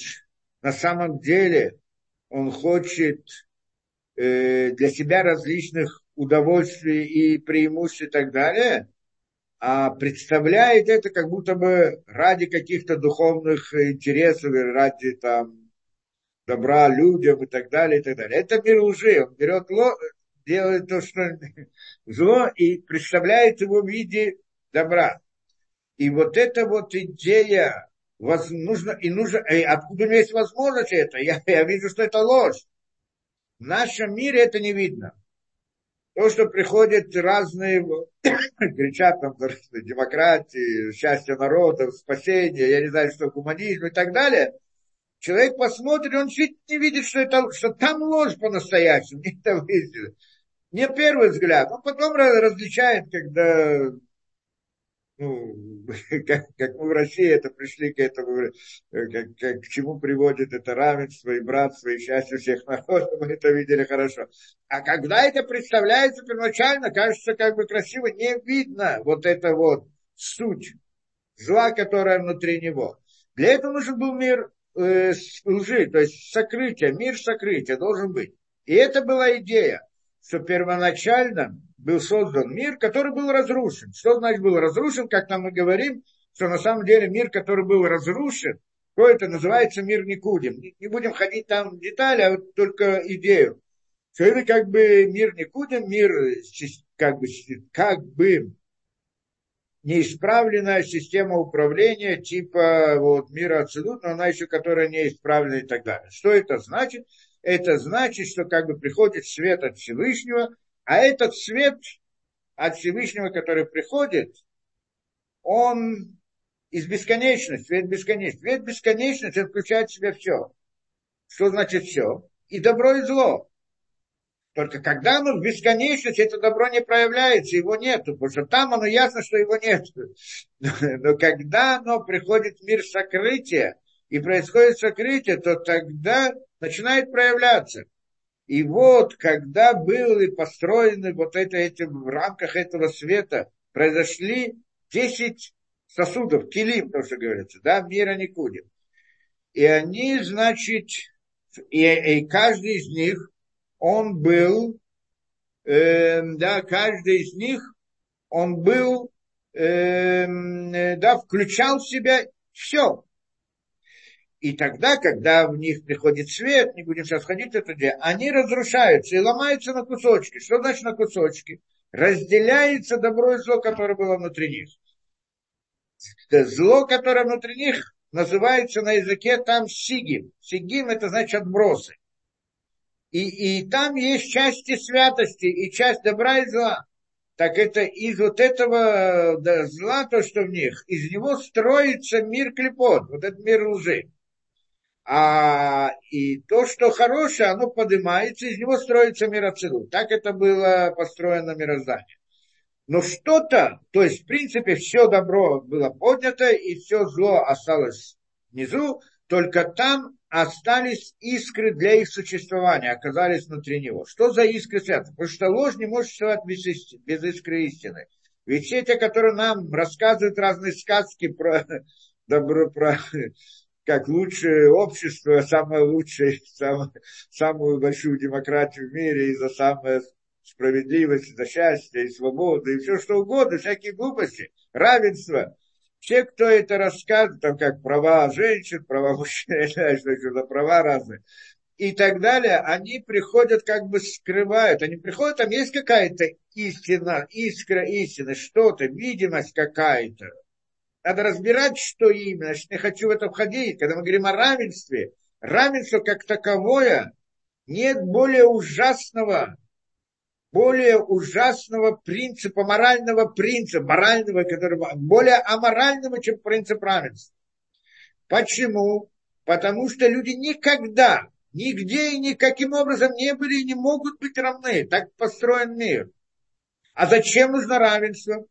на самом деле, он хочет э, для себя различных удовольствий и преимуществ и так далее, а представляет это как будто бы ради каких-то духовных интересов, ради там добра людям и так далее, и так далее. Это мир лжи. Он берет ло, делает то, что зло, и представляет его в виде добра. И вот эта вот идея, воз, нужно, и нужно, и откуда у меня есть возможность это? Я, я вижу, что это ложь. В нашем мире это не видно. То, что приходят разные, кричат там, демократии, счастье народов, спасение, я не знаю, что гуманизм и так далее, человек посмотрит, он чуть не видит, что, это, что там ложь по-настоящему, не это выглядит. Не первый взгляд, он потом различает, когда ну, как, как мы в России это пришли к этому, э, как, как, к чему приводит это равенство и братство и счастье всех народов, мы это видели хорошо. А когда это представляется первоначально, кажется как бы красиво, не видно вот это вот суть зла, которая внутри него. Для этого нужен был мир э, лжи, то есть сокрытие, мир сокрытия должен быть. И это была идея, что первоначально был создан мир, который был разрушен. Что значит был разрушен, как нам мы говорим, что на самом деле мир, который был разрушен, то называется мир Никудим. Не будем ходить там в детали, а вот только идею. Что это как бы мир Никудим, мир как бы, как бы неисправленная система управления типа вот, мира абсолютно, она еще которая неисправлена и так далее. Что это значит? Это значит, что как бы приходит свет от Всевышнего, а этот свет от Всевышнего, который приходит, он из бесконечности, свет бесконечности. Свет бесконечности включает в себя все. Что значит все? И добро, и зло. Только когда оно в бесконечности, это добро не проявляется, его нету, потому что там оно ясно, что его нет. Но когда оно приходит в мир сокрытия, и происходит сокрытие, то тогда начинает проявляться. И вот, когда были построены вот это, эти, в рамках этого света, произошли 10 сосудов, килим, то, что говорится, да, мира не кудим. И они, значит, и, и каждый из них, он был, э, да, каждый из них, он был, э, да, включал в себя все. И тогда, когда в них приходит свет, не будем сейчас ходить это где, они разрушаются и ломаются на кусочки. Что значит на кусочки? Разделяется добро и зло, которое было внутри них. Зло, которое внутри них, называется на языке там сигим. Сигим это значит отбросы. И, и там есть части святости и часть добра и зла. Так это из вот этого да, зла, то, что в них, из него строится мир клепот, вот этот мир лжи. А и то, что хорошее, оно поднимается, из него строится мир абсолют. Так это было построено мироздание. Но что-то, то есть, в принципе, все добро было поднято, и все зло осталось внизу, только там остались искры для их существования, оказались внутри него. Что за искры света? Потому что ложь не может существовать без, истины, без искры истины. Ведь все те, которые нам рассказывают разные сказки про добро, про как лучшее общество, самое лучшее, самое, самую большую демократию в мире и за самое справедливость, за счастье и свободу, и все что угодно, всякие глупости, равенство. Все, кто это рассказывает, там как права женщин, права мужчин, я знаю, что за права разные, и так далее, они приходят, как бы скрывают, они приходят, там есть какая-то истина, искра истины, что-то, видимость какая-то. Надо разбирать, что именно, я не хочу в это входить. Когда мы говорим о равенстве, равенство как таковое, нет более ужасного более ужасного принципа, морального принципа, морального, которого, более аморального, чем принцип равенства. Почему? Потому что люди никогда, нигде и никаким образом не были и не могут быть равны. Так построен мир. А зачем нужно равенство?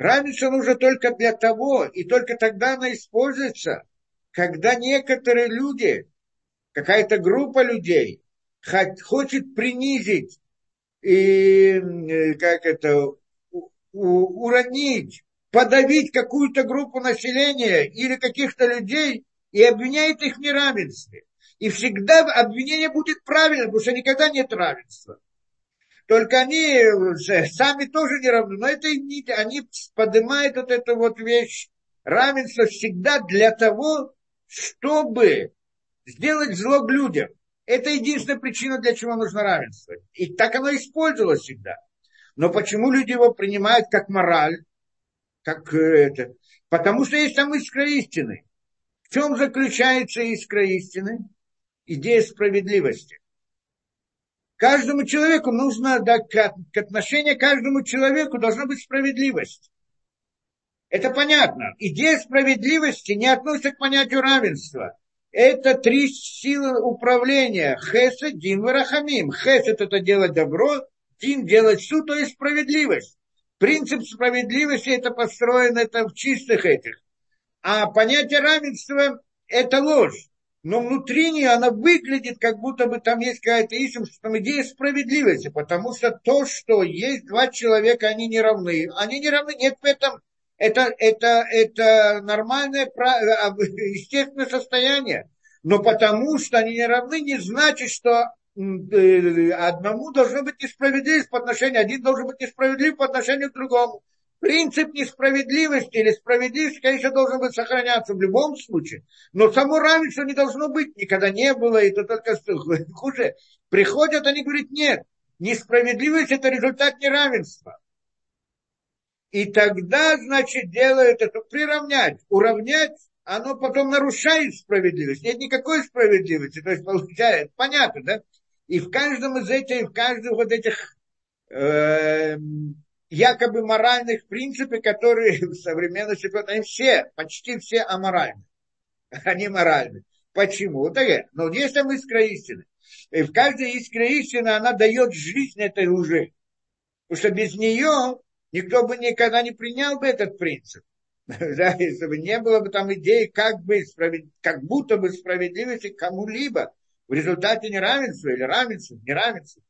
Равенство нужно только для того, и только тогда оно используется, когда некоторые люди, какая-то группа людей хочет принизить и как это, уронить, подавить какую-то группу населения или каких-то людей и обвиняет их в неравенстве. И всегда обвинение будет правильно, потому что никогда нет равенства. Только они сами тоже не равны, но это не, они поднимают вот эту вот вещь. Равенство всегда для того, чтобы сделать зло людям. Это единственная причина, для чего нужно равенство. И так оно использовалось всегда. Но почему люди его принимают как мораль, как э, это? Потому что есть там искра истины. В чем заключается искра истины? Идея справедливости. Каждому человеку нужно, да, к, к отношению к каждому человеку должна быть справедливость. Это понятно. Идея справедливости не относится к понятию равенства. Это три силы управления. Хесед, Дин, Варахамим. Хесед – это делать добро, Дин – делать суд, то есть справедливость. Принцип справедливости – это построено это в чистых этих. А понятие равенства – это ложь. Но внутри нее она выглядит, как будто бы там есть какая-то истина, что там идея справедливости. Потому что то, что есть два человека, они не равны. Они не равны, нет в этом это, это, это нормальное, а, естественное состояние. Но потому что они не равны, не значит, что э, одному должно быть несправедливость по отношению, один должен быть несправедлив по отношению к другому. Принцип несправедливости или справедливости, конечно, должен быть сохраняться в любом случае, но само равенство не должно быть, никогда не было, и это только хуже. Приходят, они говорят, нет, несправедливость – это результат неравенства. И тогда, значит, делают это, приравнять, уравнять, оно потом нарушает справедливость. Нет никакой справедливости. То есть получается, понятно, да? И в каждом из этих, в каждом вот этих э, якобы моральных принципов, которые в современности, они все, почти все аморальны. Они моральны. Почему? Так, но есть там искра истины. И в каждой искре истины она дает жизнь этой лжи. Потому что без нее никто бы никогда не принял бы этот принцип. Да, если бы не было бы там идеи, как, бы справед... как будто бы справедливости кому-либо в результате неравенства или равенства, неравенства,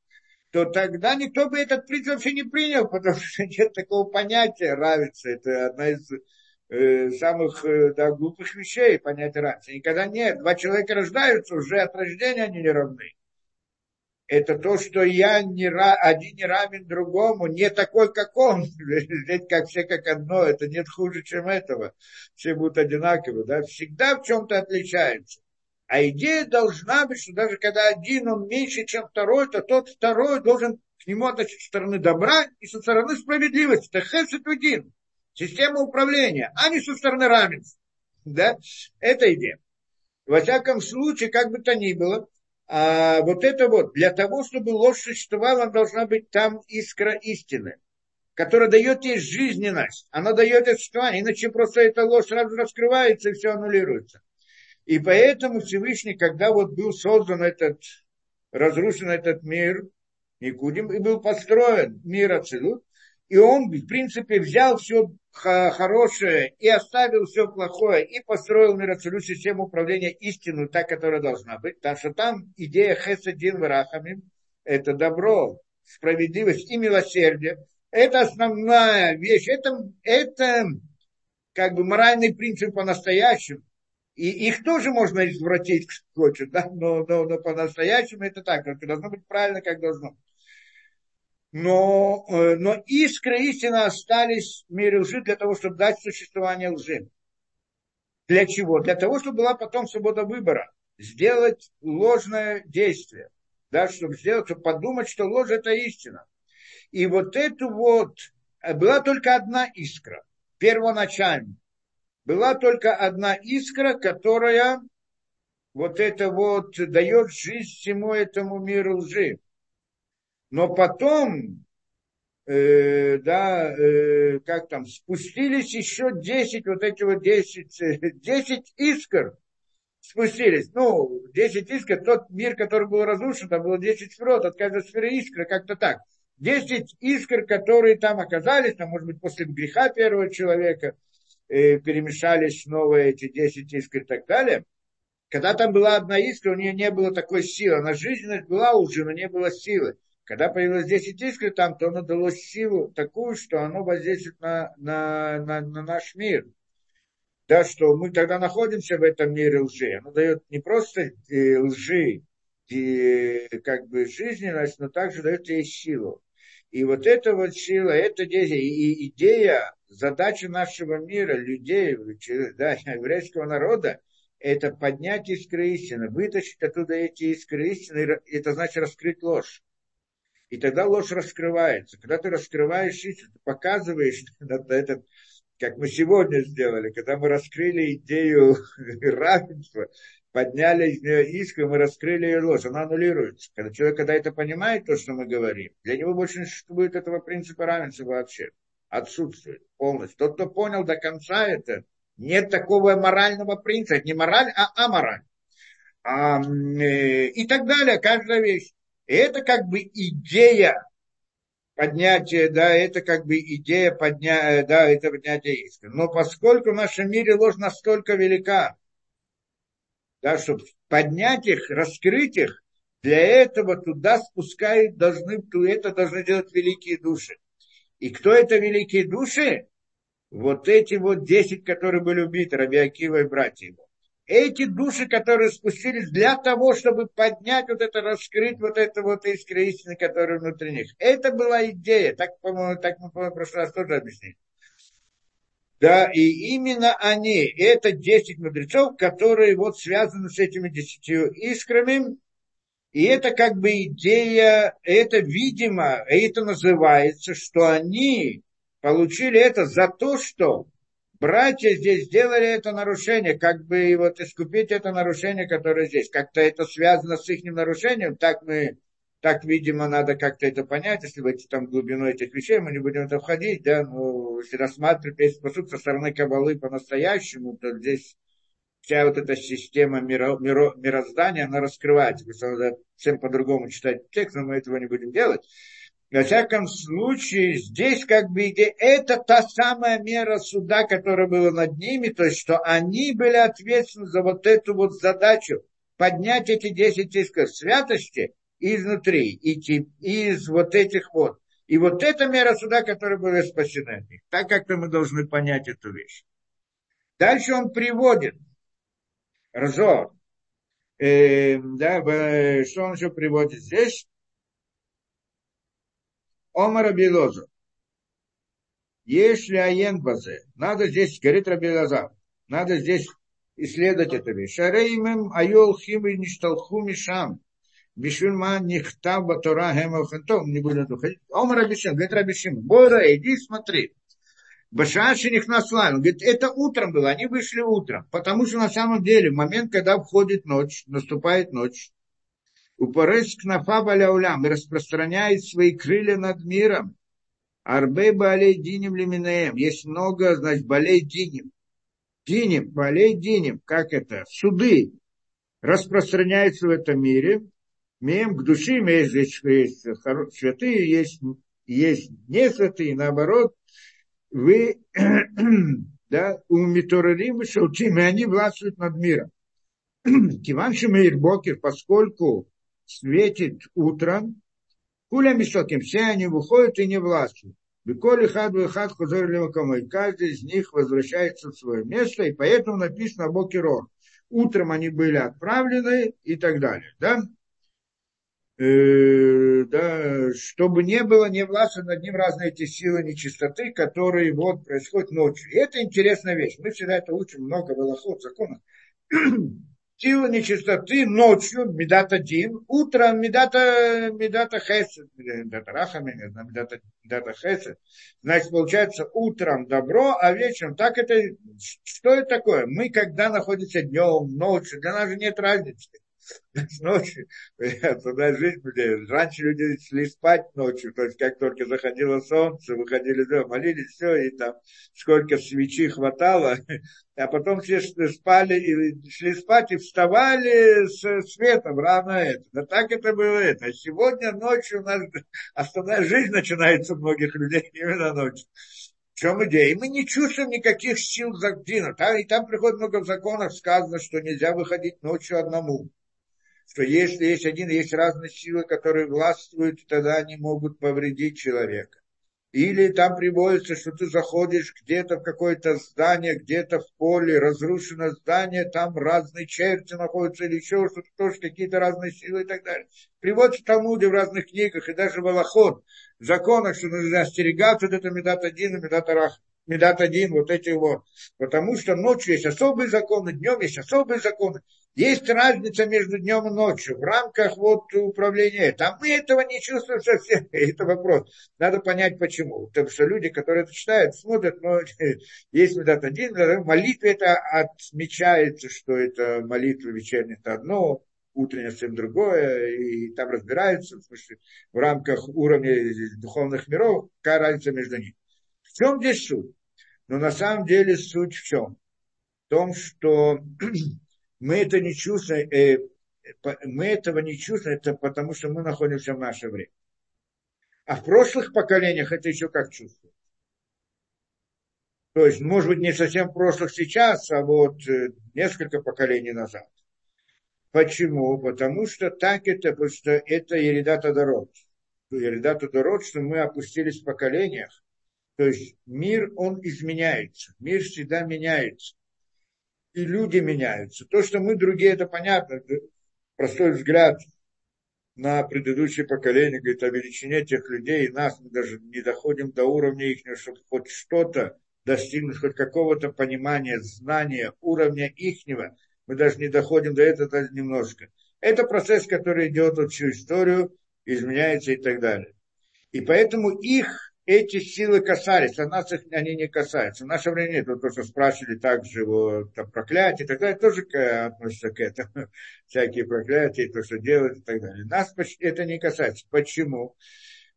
то тогда никто бы этот принцип вообще не принял, потому что нет такого понятия равенства. Это одна из э, самых э, да, глупых вещей, понятие равенства. Никогда нет. Два человека рождаются, уже от рождения они не равны это то, что я не, один не равен другому, не такой, как он. Здесь как все как одно, это нет хуже, чем этого. Все будут одинаковы, да? Всегда в чем-то отличаются. А идея должна быть, что даже когда один он меньше, чем второй, то тот второй должен к нему относиться со стороны добра и со стороны справедливости. Это. Система управления, а не со стороны равенства. Да? Это идея. Во всяком случае, как бы то ни было, а вот это вот, для того, чтобы ложь существовала, должна быть там искра истины, которая дает ей жизненность. Она дает это существование, иначе просто эта ложь сразу раскрывается и все аннулируется. И поэтому Всевышний, когда вот был создан этот, разрушен этот мир, Никудим, и был построен мир Ацелут, и он, в принципе, взял все хорошее и оставил все плохое, и построил мироцелю систему управления истинную, та, которая должна быть. Потому что там идея Хесадин Варахамим – это добро, справедливость и милосердие. Это основная вещь. Это, это как бы моральный принцип по-настоящему. И их тоже можно извратить, кто хочет, да? но, но, но по-настоящему это так. Это должно быть правильно, как должно но, э, но искры истины остались в мире лжи для того, чтобы дать существование лжи. Для чего? Для того, чтобы была потом свобода выбора. Сделать ложное действие. Да, чтобы сделать, чтобы подумать, что ложь это истина. И вот эту вот, э, была только одна искра, первоначально. Была только одна искра, которая вот это вот дает жизнь всему этому миру лжи. Но потом, э, да, э, как там, спустились еще 10, вот эти вот 10, 10 искр спустились. Ну, 10 искр, тот мир, который был разрушен, там было 10 сферот, от каждой сферы искры, как-то так. 10 искр, которые там оказались, там, может быть, после греха первого человека, э, перемешались снова эти 10 искр и так далее. Когда там была одна искра, у нее не было такой силы. Она жизненность была уже, но не было силы. Когда появилось 10 искр там, то оно дало силу такую, что оно воздействует на, на, на, на наш мир. Да, что мы тогда находимся в этом мире лжи. Оно дает не просто э, лжи, и, как бы жизненность, но также дает ей силу. И вот эта вот сила, это и идея, задача нашего мира, людей, да, еврейского народа, это поднять искры истины, вытащить оттуда эти искры истины, это значит раскрыть ложь. И тогда ложь раскрывается. Когда ты раскрываешь истину, ты показываешь этот, как мы сегодня сделали, когда мы раскрыли идею равенства, подняли из нее искру, мы раскрыли ее ложь, она аннулируется. Когда человек, когда это понимает, то, что мы говорим, для него больше не существует этого принципа равенства вообще. Отсутствует полностью. Тот, кто понял до конца это, нет такого морального принципа. Не мораль, а амораль. А, э, и так далее, каждая вещь. И это как бы идея поднятия, да, это как бы идея поднятия, да, это поднятие иска. Но поскольку в нашем мире ложь настолько велика, да, чтобы поднять их, раскрыть их, для этого туда спускают, должны, это должны делать великие души. И кто это великие души? Вот эти вот десять, которые были убиты, Раби Акива и братья его эти души, которые спустились для того, чтобы поднять вот это, раскрыть вот это вот искры истины, которые внутри них. Это была идея, так, по-моему, так мы, по-моему, в прошлый раз тоже объяснили. Да, и именно они, это 10 мудрецов, которые вот связаны с этими десятью искрами, и это как бы идея, это видимо, это называется, что они получили это за то, что братья здесь сделали это нарушение, как бы вот искупить это нарушение, которое здесь. Как-то это связано с их нарушением, так мы, так, видимо, надо как-то это понять, если войти там в глубину этих вещей, мы не будем это входить, да, но если рассматривать весь посуд со стороны Кабалы по-настоящему, то здесь вся вот эта система миро, миро, мироздания, она раскрывается. Потому что надо всем по-другому читать текст, но мы этого не будем делать. Во всяком случае, здесь как бы идея, это та самая мера суда, которая была над ними, то есть, что они были ответственны за вот эту вот задачу, поднять эти 10 исков святости изнутри, и из вот этих вот. И вот эта мера суда, которая была спасена от них. Так как-то мы должны понять эту вещь. Дальше он приводит Разор. Э, да, что он еще приводит здесь? Омар Абилоза. Если аен базе, надо здесь, говорит Рабилазар, надо здесь исследовать эту вещь. Шареймем айол хим и ништалху. Бишульма нихтав батора хемахантов. Не буду доходить. Омар Абишем, говорит Рабишим, Бора, иди смотри. Башаши них наслал. Говорит, это утром было, они вышли утром. Потому что на самом деле, в момент, когда входит ночь, наступает ночь, Упорес кнафа баляулям и распространяет свои крылья над миром. Арбей балей диним лиминеем. Есть много, значит, балей диним. Диним, балей диним. Как это? Суды распространяются в этом мире. Мем к душе, есть, есть святые, есть, есть не святые, наоборот, вы, да, у Миторарим и Шаутим, и они властвуют над миром. Киванши Мейр Бокер, поскольку светит утром, куля мисоким, все они выходят и не властвуют. Беколи хад хад хузор каждый из них возвращается в свое место, и поэтому написано Бокерор. Утром они были отправлены и так далее. Да? Э, да, чтобы не было не властно над ним разные эти силы нечистоты, которые вот происходят ночью. И это интересная вещь. Мы всегда это учим много в Аллахот, законах сила нечистоты ночью, медат один, утром медата, медата хесед, медата рахами, медата, медата хесед. Значит, получается, утром добро, а вечером так это, что это такое? Мы, когда находимся днем, ночью, для нас же нет разницы ночью, туда жизнь где раньше люди шли спать ночью, то есть как только заходило солнце, выходили дома, молились, все, и там сколько свечи хватало, а потом все спали и шли спать и вставали с светом рано это. Да так это было это. А сегодня ночью у нас основная жизнь начинается у многих людей именно ночью. В чем идея? И мы не чувствуем никаких сил закдина. Там, и там приходит много в законах сказано, что нельзя выходить ночью одному что если есть один, есть разные силы, которые властвуют, тогда они могут повредить человека. Или там приводится, что ты заходишь где-то в какое-то здание, где-то в поле, разрушено здание, там разные черти находятся или еще что-то, тоже какие-то разные силы и так далее. Приводится в Талмуде в разных книгах и даже в Аллахот, в законах, что нужно остерегаться от этого Медат один и Медат. Медат один, вот эти вот. Потому что ночью есть особые законы, днем есть особые законы. Есть разница между днем и ночью в рамках вот управления. Там мы этого не чувствуем совсем. Это вопрос. Надо понять почему. Потому что люди, которые это читают, смотрят, но есть медат один, в молитве это отмечается, что это молитва вечерняя, это одно, утреннее совсем другое, и там разбираются, в смысле, в рамках уровня духовных миров, какая разница между ними. В чем здесь суть? Но на самом деле суть в чем? В том, что мы это не чувствуем, э, мы этого не чувствуем, это потому что мы находимся в наше время. А в прошлых поколениях это еще как чувствуем. То есть, может быть, не совсем прошлых сейчас, а вот э, несколько поколений назад. Почему? Потому что так это, потому что это Еридата Дород. Еридата Дород, что мы опустились в поколениях. То есть мир, он изменяется. Мир всегда меняется и люди меняются. То, что мы другие, это понятно. Простой взгляд на предыдущее поколение, говорит, о величине тех людей, и нас мы даже не доходим до уровня их, чтобы хоть что-то достигнуть, хоть какого-то понимания, знания, уровня ихнего. Мы даже не доходим до этого даже немножко. Это процесс, который идет вот всю историю, изменяется и так далее. И поэтому их эти силы касались, а нас их, они не касаются. В наше время нет, то, что спрашивали также вот, там, проклятие и так далее, тоже относится к этому. Всякие проклятия, то, что делают и так далее. Нас это не касается. Почему?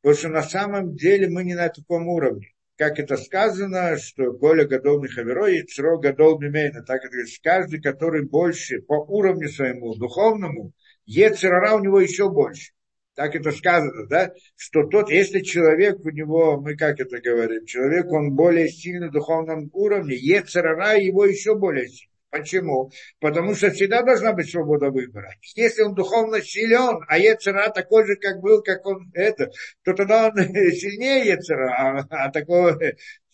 Потому что на самом деле мы не на таком уровне. как это сказано, что Коля Гадол Михаверо и Цро Гадол Мимейна. Так это говорит, каждый, который больше по уровню своему духовному, Ецерара у него еще больше. Так это сказано, да? Что тот, если человек у него, мы как это говорим, человек, он более сильный в духовном уровне, Ецерара его еще более сильный. Почему? Потому что всегда должна быть свобода выбора. Если он духовно силен, а Ецера такой же, как был, как он это, то тогда он сильнее Ецера, а, а такого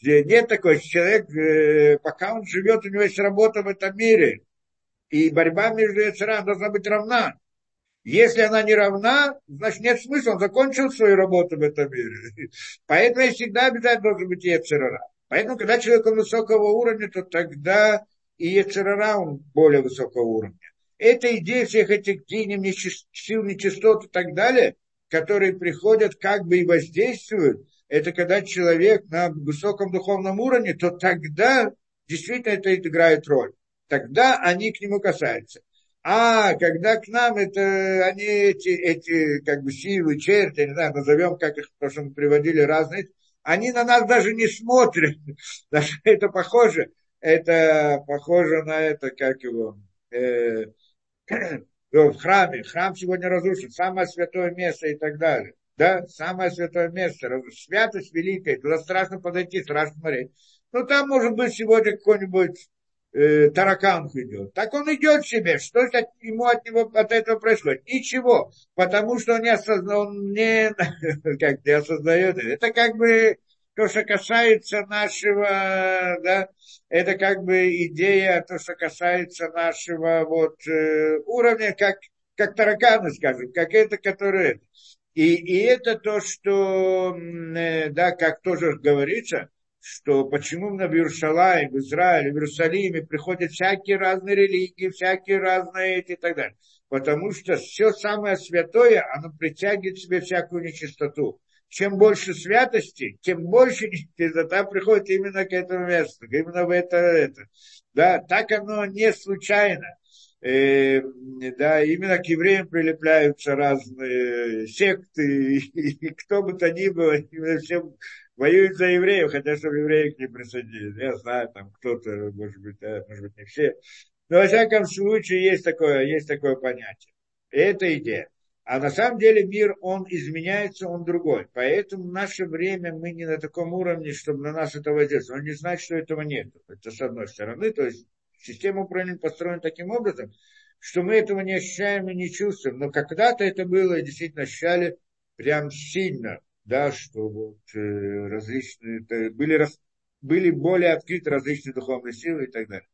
нет такой. Человек, э, пока он живет, у него есть работа в этом мире. И борьба между Ецера должна быть равна. Если она не равна, значит нет смысла, он закончил свою работу в этом мире. Поэтому всегда обязательно должен быть Ецера. Поэтому, когда человек высокого уровня, то тогда и Ецерара он более высокого уровня. Это идея всех этих динем, сил, нечистот и так далее, которые приходят как бы и воздействуют, это когда человек на высоком духовном уровне, то тогда действительно это играет роль. Тогда они к нему касаются. А когда к нам это они эти, эти как бы силы, черти, не знаю, назовем, как их, то, что мы приводили разные, они на нас даже не смотрят. Даже это похоже это похоже на это, как его, э, в храме. Храм сегодня разрушен, самое святое место и так далее. Да, самое святое место, святость великая, туда страшно подойти, страшно смотреть. Ну, там, может быть, сегодня какой-нибудь э, таракан идет. Так он идет себе. Что от, ему от него от этого происходит? Ничего. Потому что он не осознает, он не, как не осознает. Это как бы то, что касается нашего, да, это как бы идея, то, что касается нашего вот э, уровня, как, как тараканы, скажем, как это, которое... И, и это то, что, э, да, как тоже говорится, что почему на Иерусалим, в Израиле, в Иерусалиме приходят всякие разные религии, всякие разные эти и так далее. Потому что все самое святое, оно притягивает к себе всякую нечистоту чем больше святости, тем больше чистота приходит именно к этому месту, именно в это, это. Да, так оно не случайно. Э, да, именно к евреям прилепляются разные секты, и, и кто бы то ни было, именно все воюют за евреев, хотя чтобы евреи к ним присоединились. Я знаю, там кто-то, может быть, да, может быть, не все. Но, во всяком случае, есть такое, есть такое понятие. И это идея. А на самом деле мир, он изменяется, он другой. Поэтому в наше время мы не на таком уровне, чтобы на нас это воздействовало. Он не знает, что этого нет. Это с одной стороны. То есть система управления построена таким образом, что мы этого не ощущаем и не чувствуем. Но когда-то это было, действительно ощущали прям сильно, да, что вот э, различные, были, были более открыты различные духовные силы и так далее.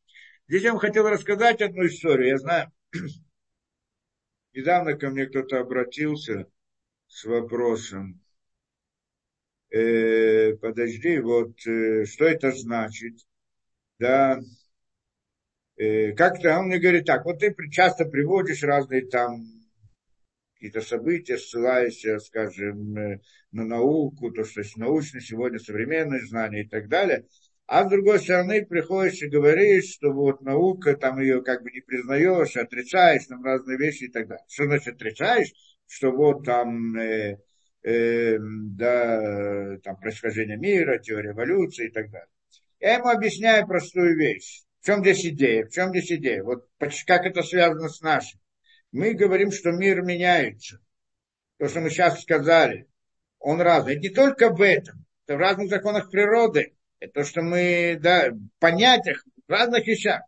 Здесь я вам хотел рассказать одну историю. Я знаю, Недавно ко мне кто-то обратился с вопросом, э, подожди, вот э, что это значит? Да, э, как-то он мне говорит так, вот ты часто приводишь разные там какие-то события, ссылаешься, скажем, э, на науку, то, что научно сегодня современные знания и так далее. А с другой стороны, приходишь и говоришь, что вот наука, там ее как бы не признаешь, отрицаешь, там разные вещи и так далее. Что значит отрицаешь? Что вот там, э, э, да, там происхождение мира, теория эволюции и так далее. Я ему объясняю простую вещь. В чем здесь идея? В чем здесь идея? Вот как это связано с нашим? Мы говорим, что мир меняется. То, что мы сейчас сказали, он разный. Это не только в этом. Это в разных законах природы то, что мы, да, понятиях, в разных вещах.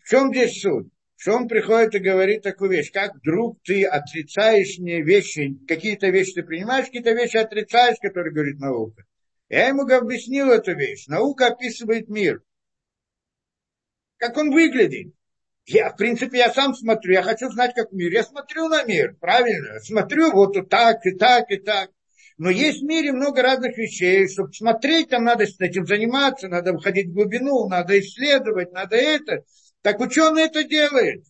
В чем здесь суть? Что он приходит и говорит такую вещь, как вдруг ты отрицаешь мне вещи, какие-то вещи ты принимаешь, какие-то вещи отрицаешь, которые говорит наука. Я ему объяснил эту вещь. Наука описывает мир. Как он выглядит. Я, в принципе, я сам смотрю, я хочу знать, как мир. Я смотрю на мир, правильно? Смотрю вот так, и так, и так. Но есть в мире много разных вещей, чтобы смотреть, там надо этим заниматься, надо входить в глубину, надо исследовать, надо это. Так ученый это делает.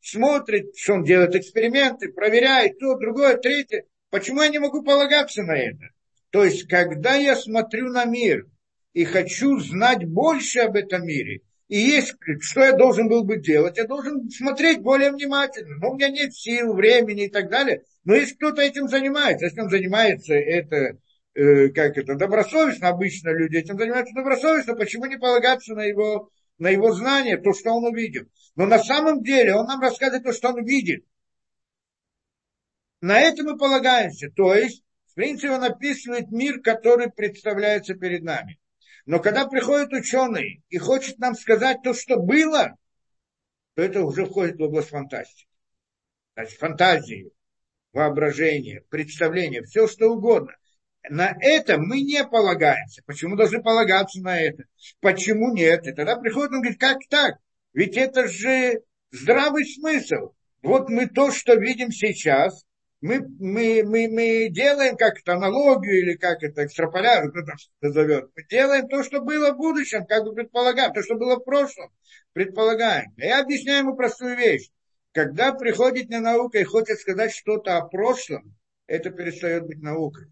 Смотрит, что он делает эксперименты, проверяет то, другое, третье. Почему я не могу полагаться на это? То есть, когда я смотрю на мир и хочу знать больше об этом мире, и есть, что я должен был бы делать, я должен смотреть более внимательно. Но у меня нет сил, времени и так далее. Но если кто-то этим занимается, если он занимается это э, как это, добросовестно, обычно люди этим занимаются добросовестно, почему не полагаться на его, на его знание, то, что он увидел. Но на самом деле он нам рассказывает то, что он видит. На это мы полагаемся. То есть, в принципе, он описывает мир, который представляется перед нами. Но когда приходит ученый и хочет нам сказать то, что было, то это уже входит в область фантастики. Значит, фантазии, воображение, представление, все что угодно. На это мы не полагаемся. Почему должны полагаться на это? Почему нет? И тогда приходит он говорит, как так? Ведь это же здравый смысл. Вот мы то, что видим сейчас, мы, мы, мы, мы делаем как-то аналогию или как это, экстраполяцию, кто там назовет. Мы делаем то, что было в будущем, как бы предполагаем, то, что было в прошлом, предполагаем. Я объясняю ему простую вещь. Когда приходит на наука и хочет сказать что-то о прошлом, это перестает быть наукой.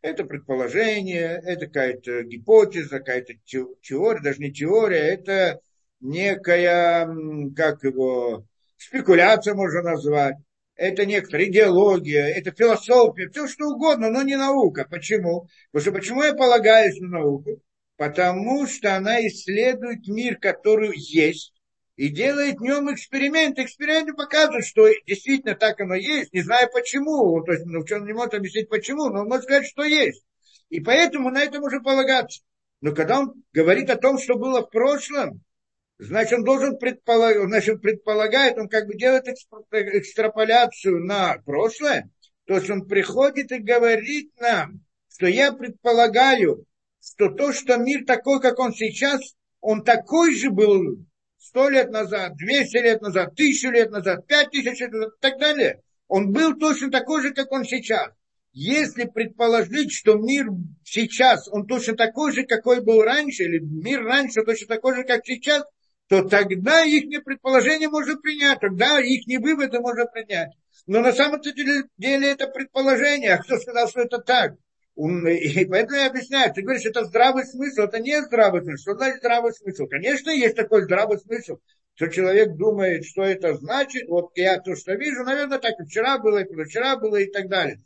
Это предположение, это какая-то гипотеза, какая-то теория, даже не теория, это некая, как его, спекуляция можно назвать это некоторая идеология, это философия, все что угодно, но не наука. Почему? Потому что почему я полагаюсь на науку? Потому что она исследует мир, который есть, и делает в нем эксперимент. Эксперименты показывают, что действительно так оно есть, не знаю почему. То есть ну, ученый не может объяснить почему, но он может сказать, что есть. И поэтому на это можно полагаться. Но когда он говорит о том, что было в прошлом, значит, он должен предполагать, значит, предполагает, он как бы делает экстраполяцию на прошлое, то есть он приходит и говорит нам, что я предполагаю, что то, что мир такой, как он сейчас, он такой же был сто лет назад, двести лет назад, тысячу лет назад, пять тысяч лет назад и так далее. Он был точно такой же, как он сейчас. Если предположить, что мир сейчас, он точно такой же, какой был раньше, или мир раньше точно такой же, как сейчас, то тогда их предположение можно принять, тогда их выводы можно принять. Но на самом деле это предположение. А кто сказал, что это так? И поэтому я объясняю, ты говоришь, это здравый смысл, это не здравый смысл. Что значит здравый смысл? Конечно, есть такой здравый смысл, что человек думает, что это значит, вот я то, что вижу, наверное, так вчера было, и вчера было, и так далее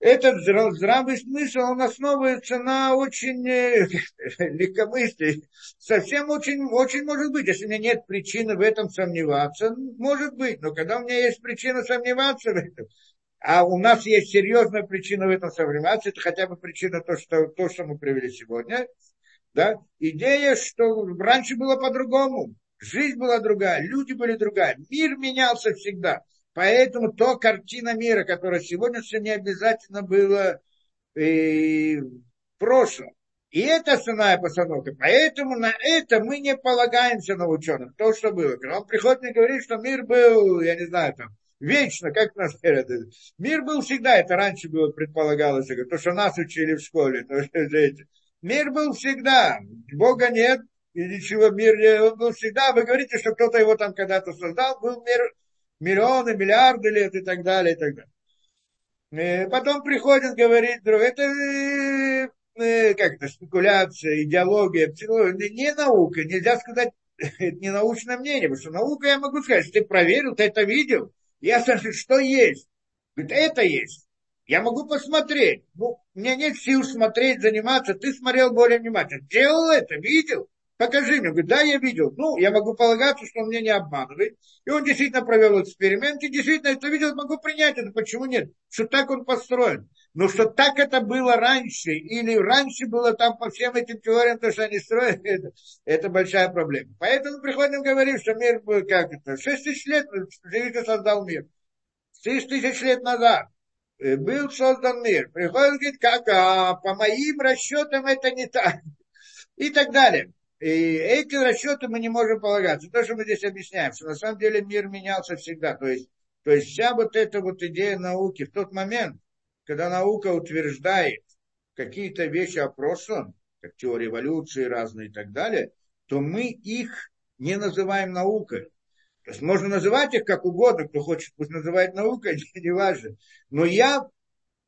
этот здравый смысл, он основывается на очень э, легкомыслии. Совсем очень, очень может быть. Если у меня нет причины в этом сомневаться, может быть. Но когда у меня есть причина сомневаться в этом, а у нас есть серьезная причина в этом сомневаться, это хотя бы причина то, что, то, что мы привели сегодня, да? Идея, что раньше было по-другому. Жизнь была другая, люди были другая, мир менялся всегда. Поэтому то картина мира, которая сегодня все не обязательно было э, в прошлом. И это основная постановка. Поэтому на это мы не полагаемся на ученых. То, что было. Когда он приходит и говорит, что мир был, я не знаю, там, вечно, как нас говорят. Мир был всегда, это раньше было предполагалось, то, что нас учили в школе. Мир был всегда, Бога нет, и ничего, мир он был всегда. Вы говорите, что кто-то его там когда-то создал, был мир миллионы, миллиарды лет и так далее, и так далее. Э, потом приходит, говорит, друг, это э, э, как это, спекуляция, идеология, психология, не наука, нельзя сказать, это не научное мнение, потому что наука я могу сказать, ты проверил, ты это видел, я скажу, что есть. Говорит, это есть. Я могу посмотреть. Ну, у меня нет сил смотреть, заниматься. Ты смотрел более внимательно. Делал это, видел покажи мне. Говорит, да, я видел. Ну, я могу полагаться, что он меня не обманывает. И он действительно провел эксперимент, и действительно это видел, могу принять это. Почему нет? Что так он построен. Но что так это было раньше, или раньше было там по всем этим теориям, то, что они строят, это, это большая проблема. Поэтому приходим говорить, что мир был как это, 6 тысяч лет Всевышний создал мир. 6 тысяч лет назад э, был создан мир. Приходит, говорит, как, а по моим расчетам это не так. И так далее. И эти расчеты мы не можем полагаться. То, что мы здесь объясняем, что на самом деле мир менялся всегда. То есть, то есть вся вот эта вот идея науки в тот момент, когда наука утверждает какие-то вещи о прошлом, как теория эволюции разные и так далее, то мы их не называем наукой. То есть можно называть их как угодно, кто хочет, пусть называет наукой, не важно. Но я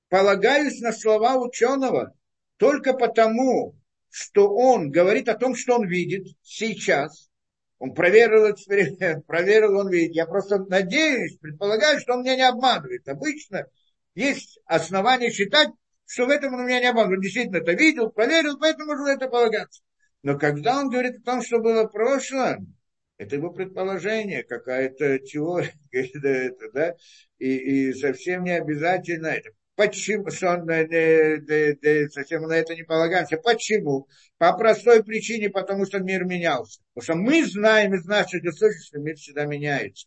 полагаюсь на слова ученого только потому, что он говорит о том, что он видит сейчас. Он проверил эксперимент, проверил, он видит. Я просто надеюсь, предполагаю, что он меня не обманывает. Обычно есть основания считать, что в этом у меня не было. Он действительно это видел, проверил, поэтому можно это полагаться. Но когда он говорит о том, что было в прошлом, это его предположение, какая-то теория, это, да, и, и совсем не обязательно это. Почему, что он э, э, э, совсем на это не полагаемся? Почему? По простой причине, потому что мир менялся. Потому что мы знаем из наших источников, что мир всегда меняется.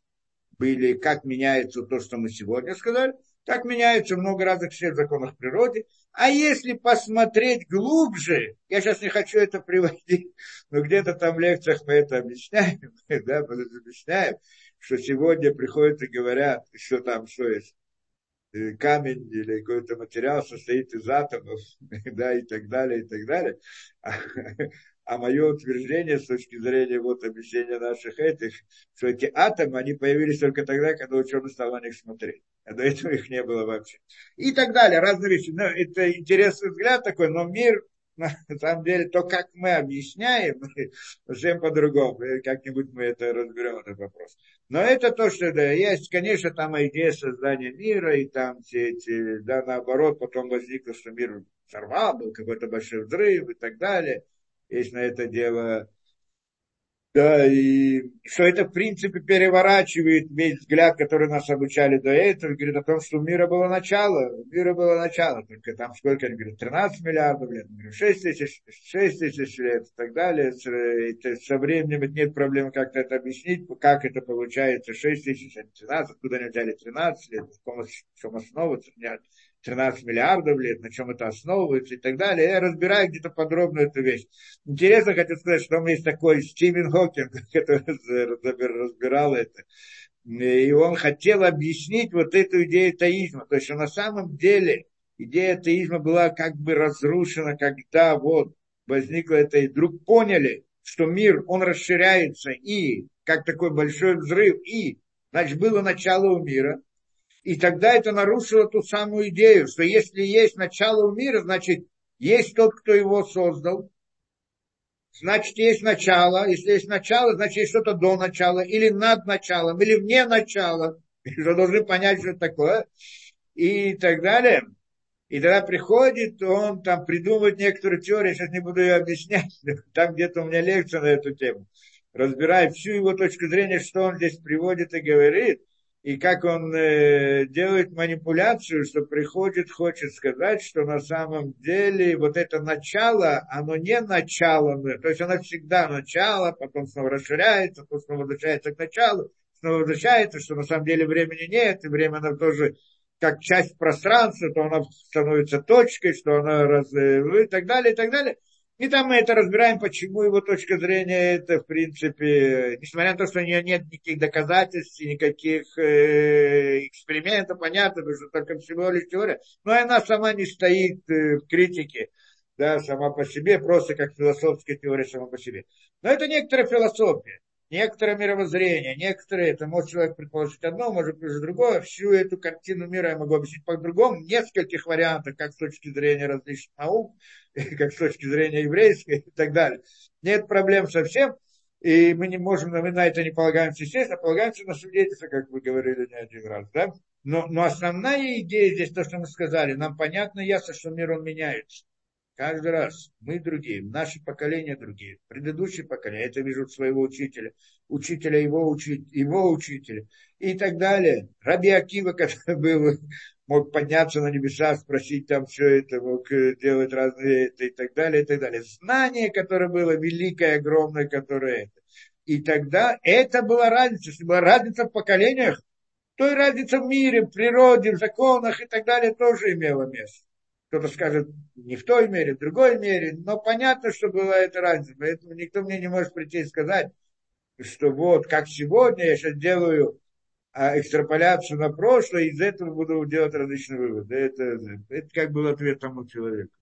Были, как меняется то, что мы сегодня сказали, так меняется много разных всех законов природы. А если посмотреть глубже, я сейчас не хочу это приводить, но где-то там в лекциях мы это объясняем, да, объясняем, что сегодня приходят и говорят, что там, что есть, камень или какой-то материал состоит из атомов, да, и так далее, и так далее. А, а мое утверждение с точки зрения вот объяснения наших этих, что эти атомы, они появились только тогда, когда ученый стал на них смотреть. А до этого их не было вообще. И так далее, разные вещи. Но это интересный взгляд такой, но мир на самом деле, то, как мы объясняем, совсем по-другому. Как-нибудь мы это разберем, этот вопрос. Но это то, что да, есть. Конечно, там идея создания мира, и там все эти, да, наоборот, потом возникло, что мир сорвал, был какой-то большой взрыв и так далее. Есть на это дело да, и что это, в принципе, переворачивает весь взгляд, который нас обучали до этого, говорит о том, что у мира было начало, у мира было начало, только там сколько, они говорят, 13 миллиардов лет, 6 тысяч, 6 тысяч лет и так далее. Это, со временем нет проблемы как-то это объяснить, как это получается. 6 тысяч, 13, откуда они взяли 13 лет, в чем основа, 13 миллиардов лет, на чем это основывается и так далее. Я разбираю где-то подробно эту вещь. Интересно хочу сказать, что там есть такой Стивен Хокинг, который разбирал это. И он хотел объяснить вот эту идею теизма. То есть, что на самом деле идея теизма была как бы разрушена, когда вот возникла это, и вдруг поняли, что мир, он расширяется, и как такой большой взрыв, и, значит, было начало у мира – и тогда это нарушило ту самую идею, что если есть начало у мира, значит, есть тот, кто его создал, значит, есть начало. Если есть начало, значит, есть что-то до начала, или над началом, или вне начала. И что должны понять, что это такое. И так далее. И тогда приходит, он там придумывает некоторые теории, сейчас не буду ее объяснять, там где-то у меня лекция на эту тему, разбирает всю его точку зрения, что он здесь приводит и говорит – и как он э, делает манипуляцию, что приходит, хочет сказать, что на самом деле вот это начало, оно не начало, то есть оно всегда начало, потом снова расширяется, потом снова возвращается к началу, снова возвращается, что на самом деле времени нет, и время оно тоже как часть пространства, то оно становится точкой, что оно раз, э, и так далее, и так далее. И там мы это разбираем, почему его точка зрения это, в принципе, несмотря на то, что у нее нет никаких доказательств, никаких э, экспериментов, понятно, что только всего лишь теория, но она сама не стоит э, в критике, да, сама по себе, просто как философская теория сама по себе. Но это некоторая философия некоторое мировоззрение, некоторые, это может человек предположить одно, может быть другое, всю эту картину мира я могу объяснить по-другому, нескольких вариантах, как с точки зрения различных наук, как с точки зрения еврейской и так далее. Нет проблем совсем, и мы не можем, мы на это не полагаемся, естественно, полагаемся на свидетельство, как вы говорили не один раз, да? Но, но основная идея здесь, то, что мы сказали, нам понятно, ясно, что мир, он меняется. Каждый раз мы другие, наши поколения другие, предыдущие поколения, это вижу своего учителя, учителя его, учи, его учителя и так далее. Раби Акива, который был, мог подняться на небеса, спросить там все это, мог э, делать разные это и так далее, и так далее. Знание, которое было великое, огромное, которое это. И тогда это была разница. Если была разница в поколениях, то и разница в мире, в природе, в законах и так далее тоже имела место. Кто-то скажет не в той мере, в другой мере, но понятно, что была эта разница. Поэтому никто мне не может прийти и сказать, что вот как сегодня я сейчас делаю а, экстраполяцию на прошлое, и из этого буду делать различные выводы. Это, это как был ответ тому человеку.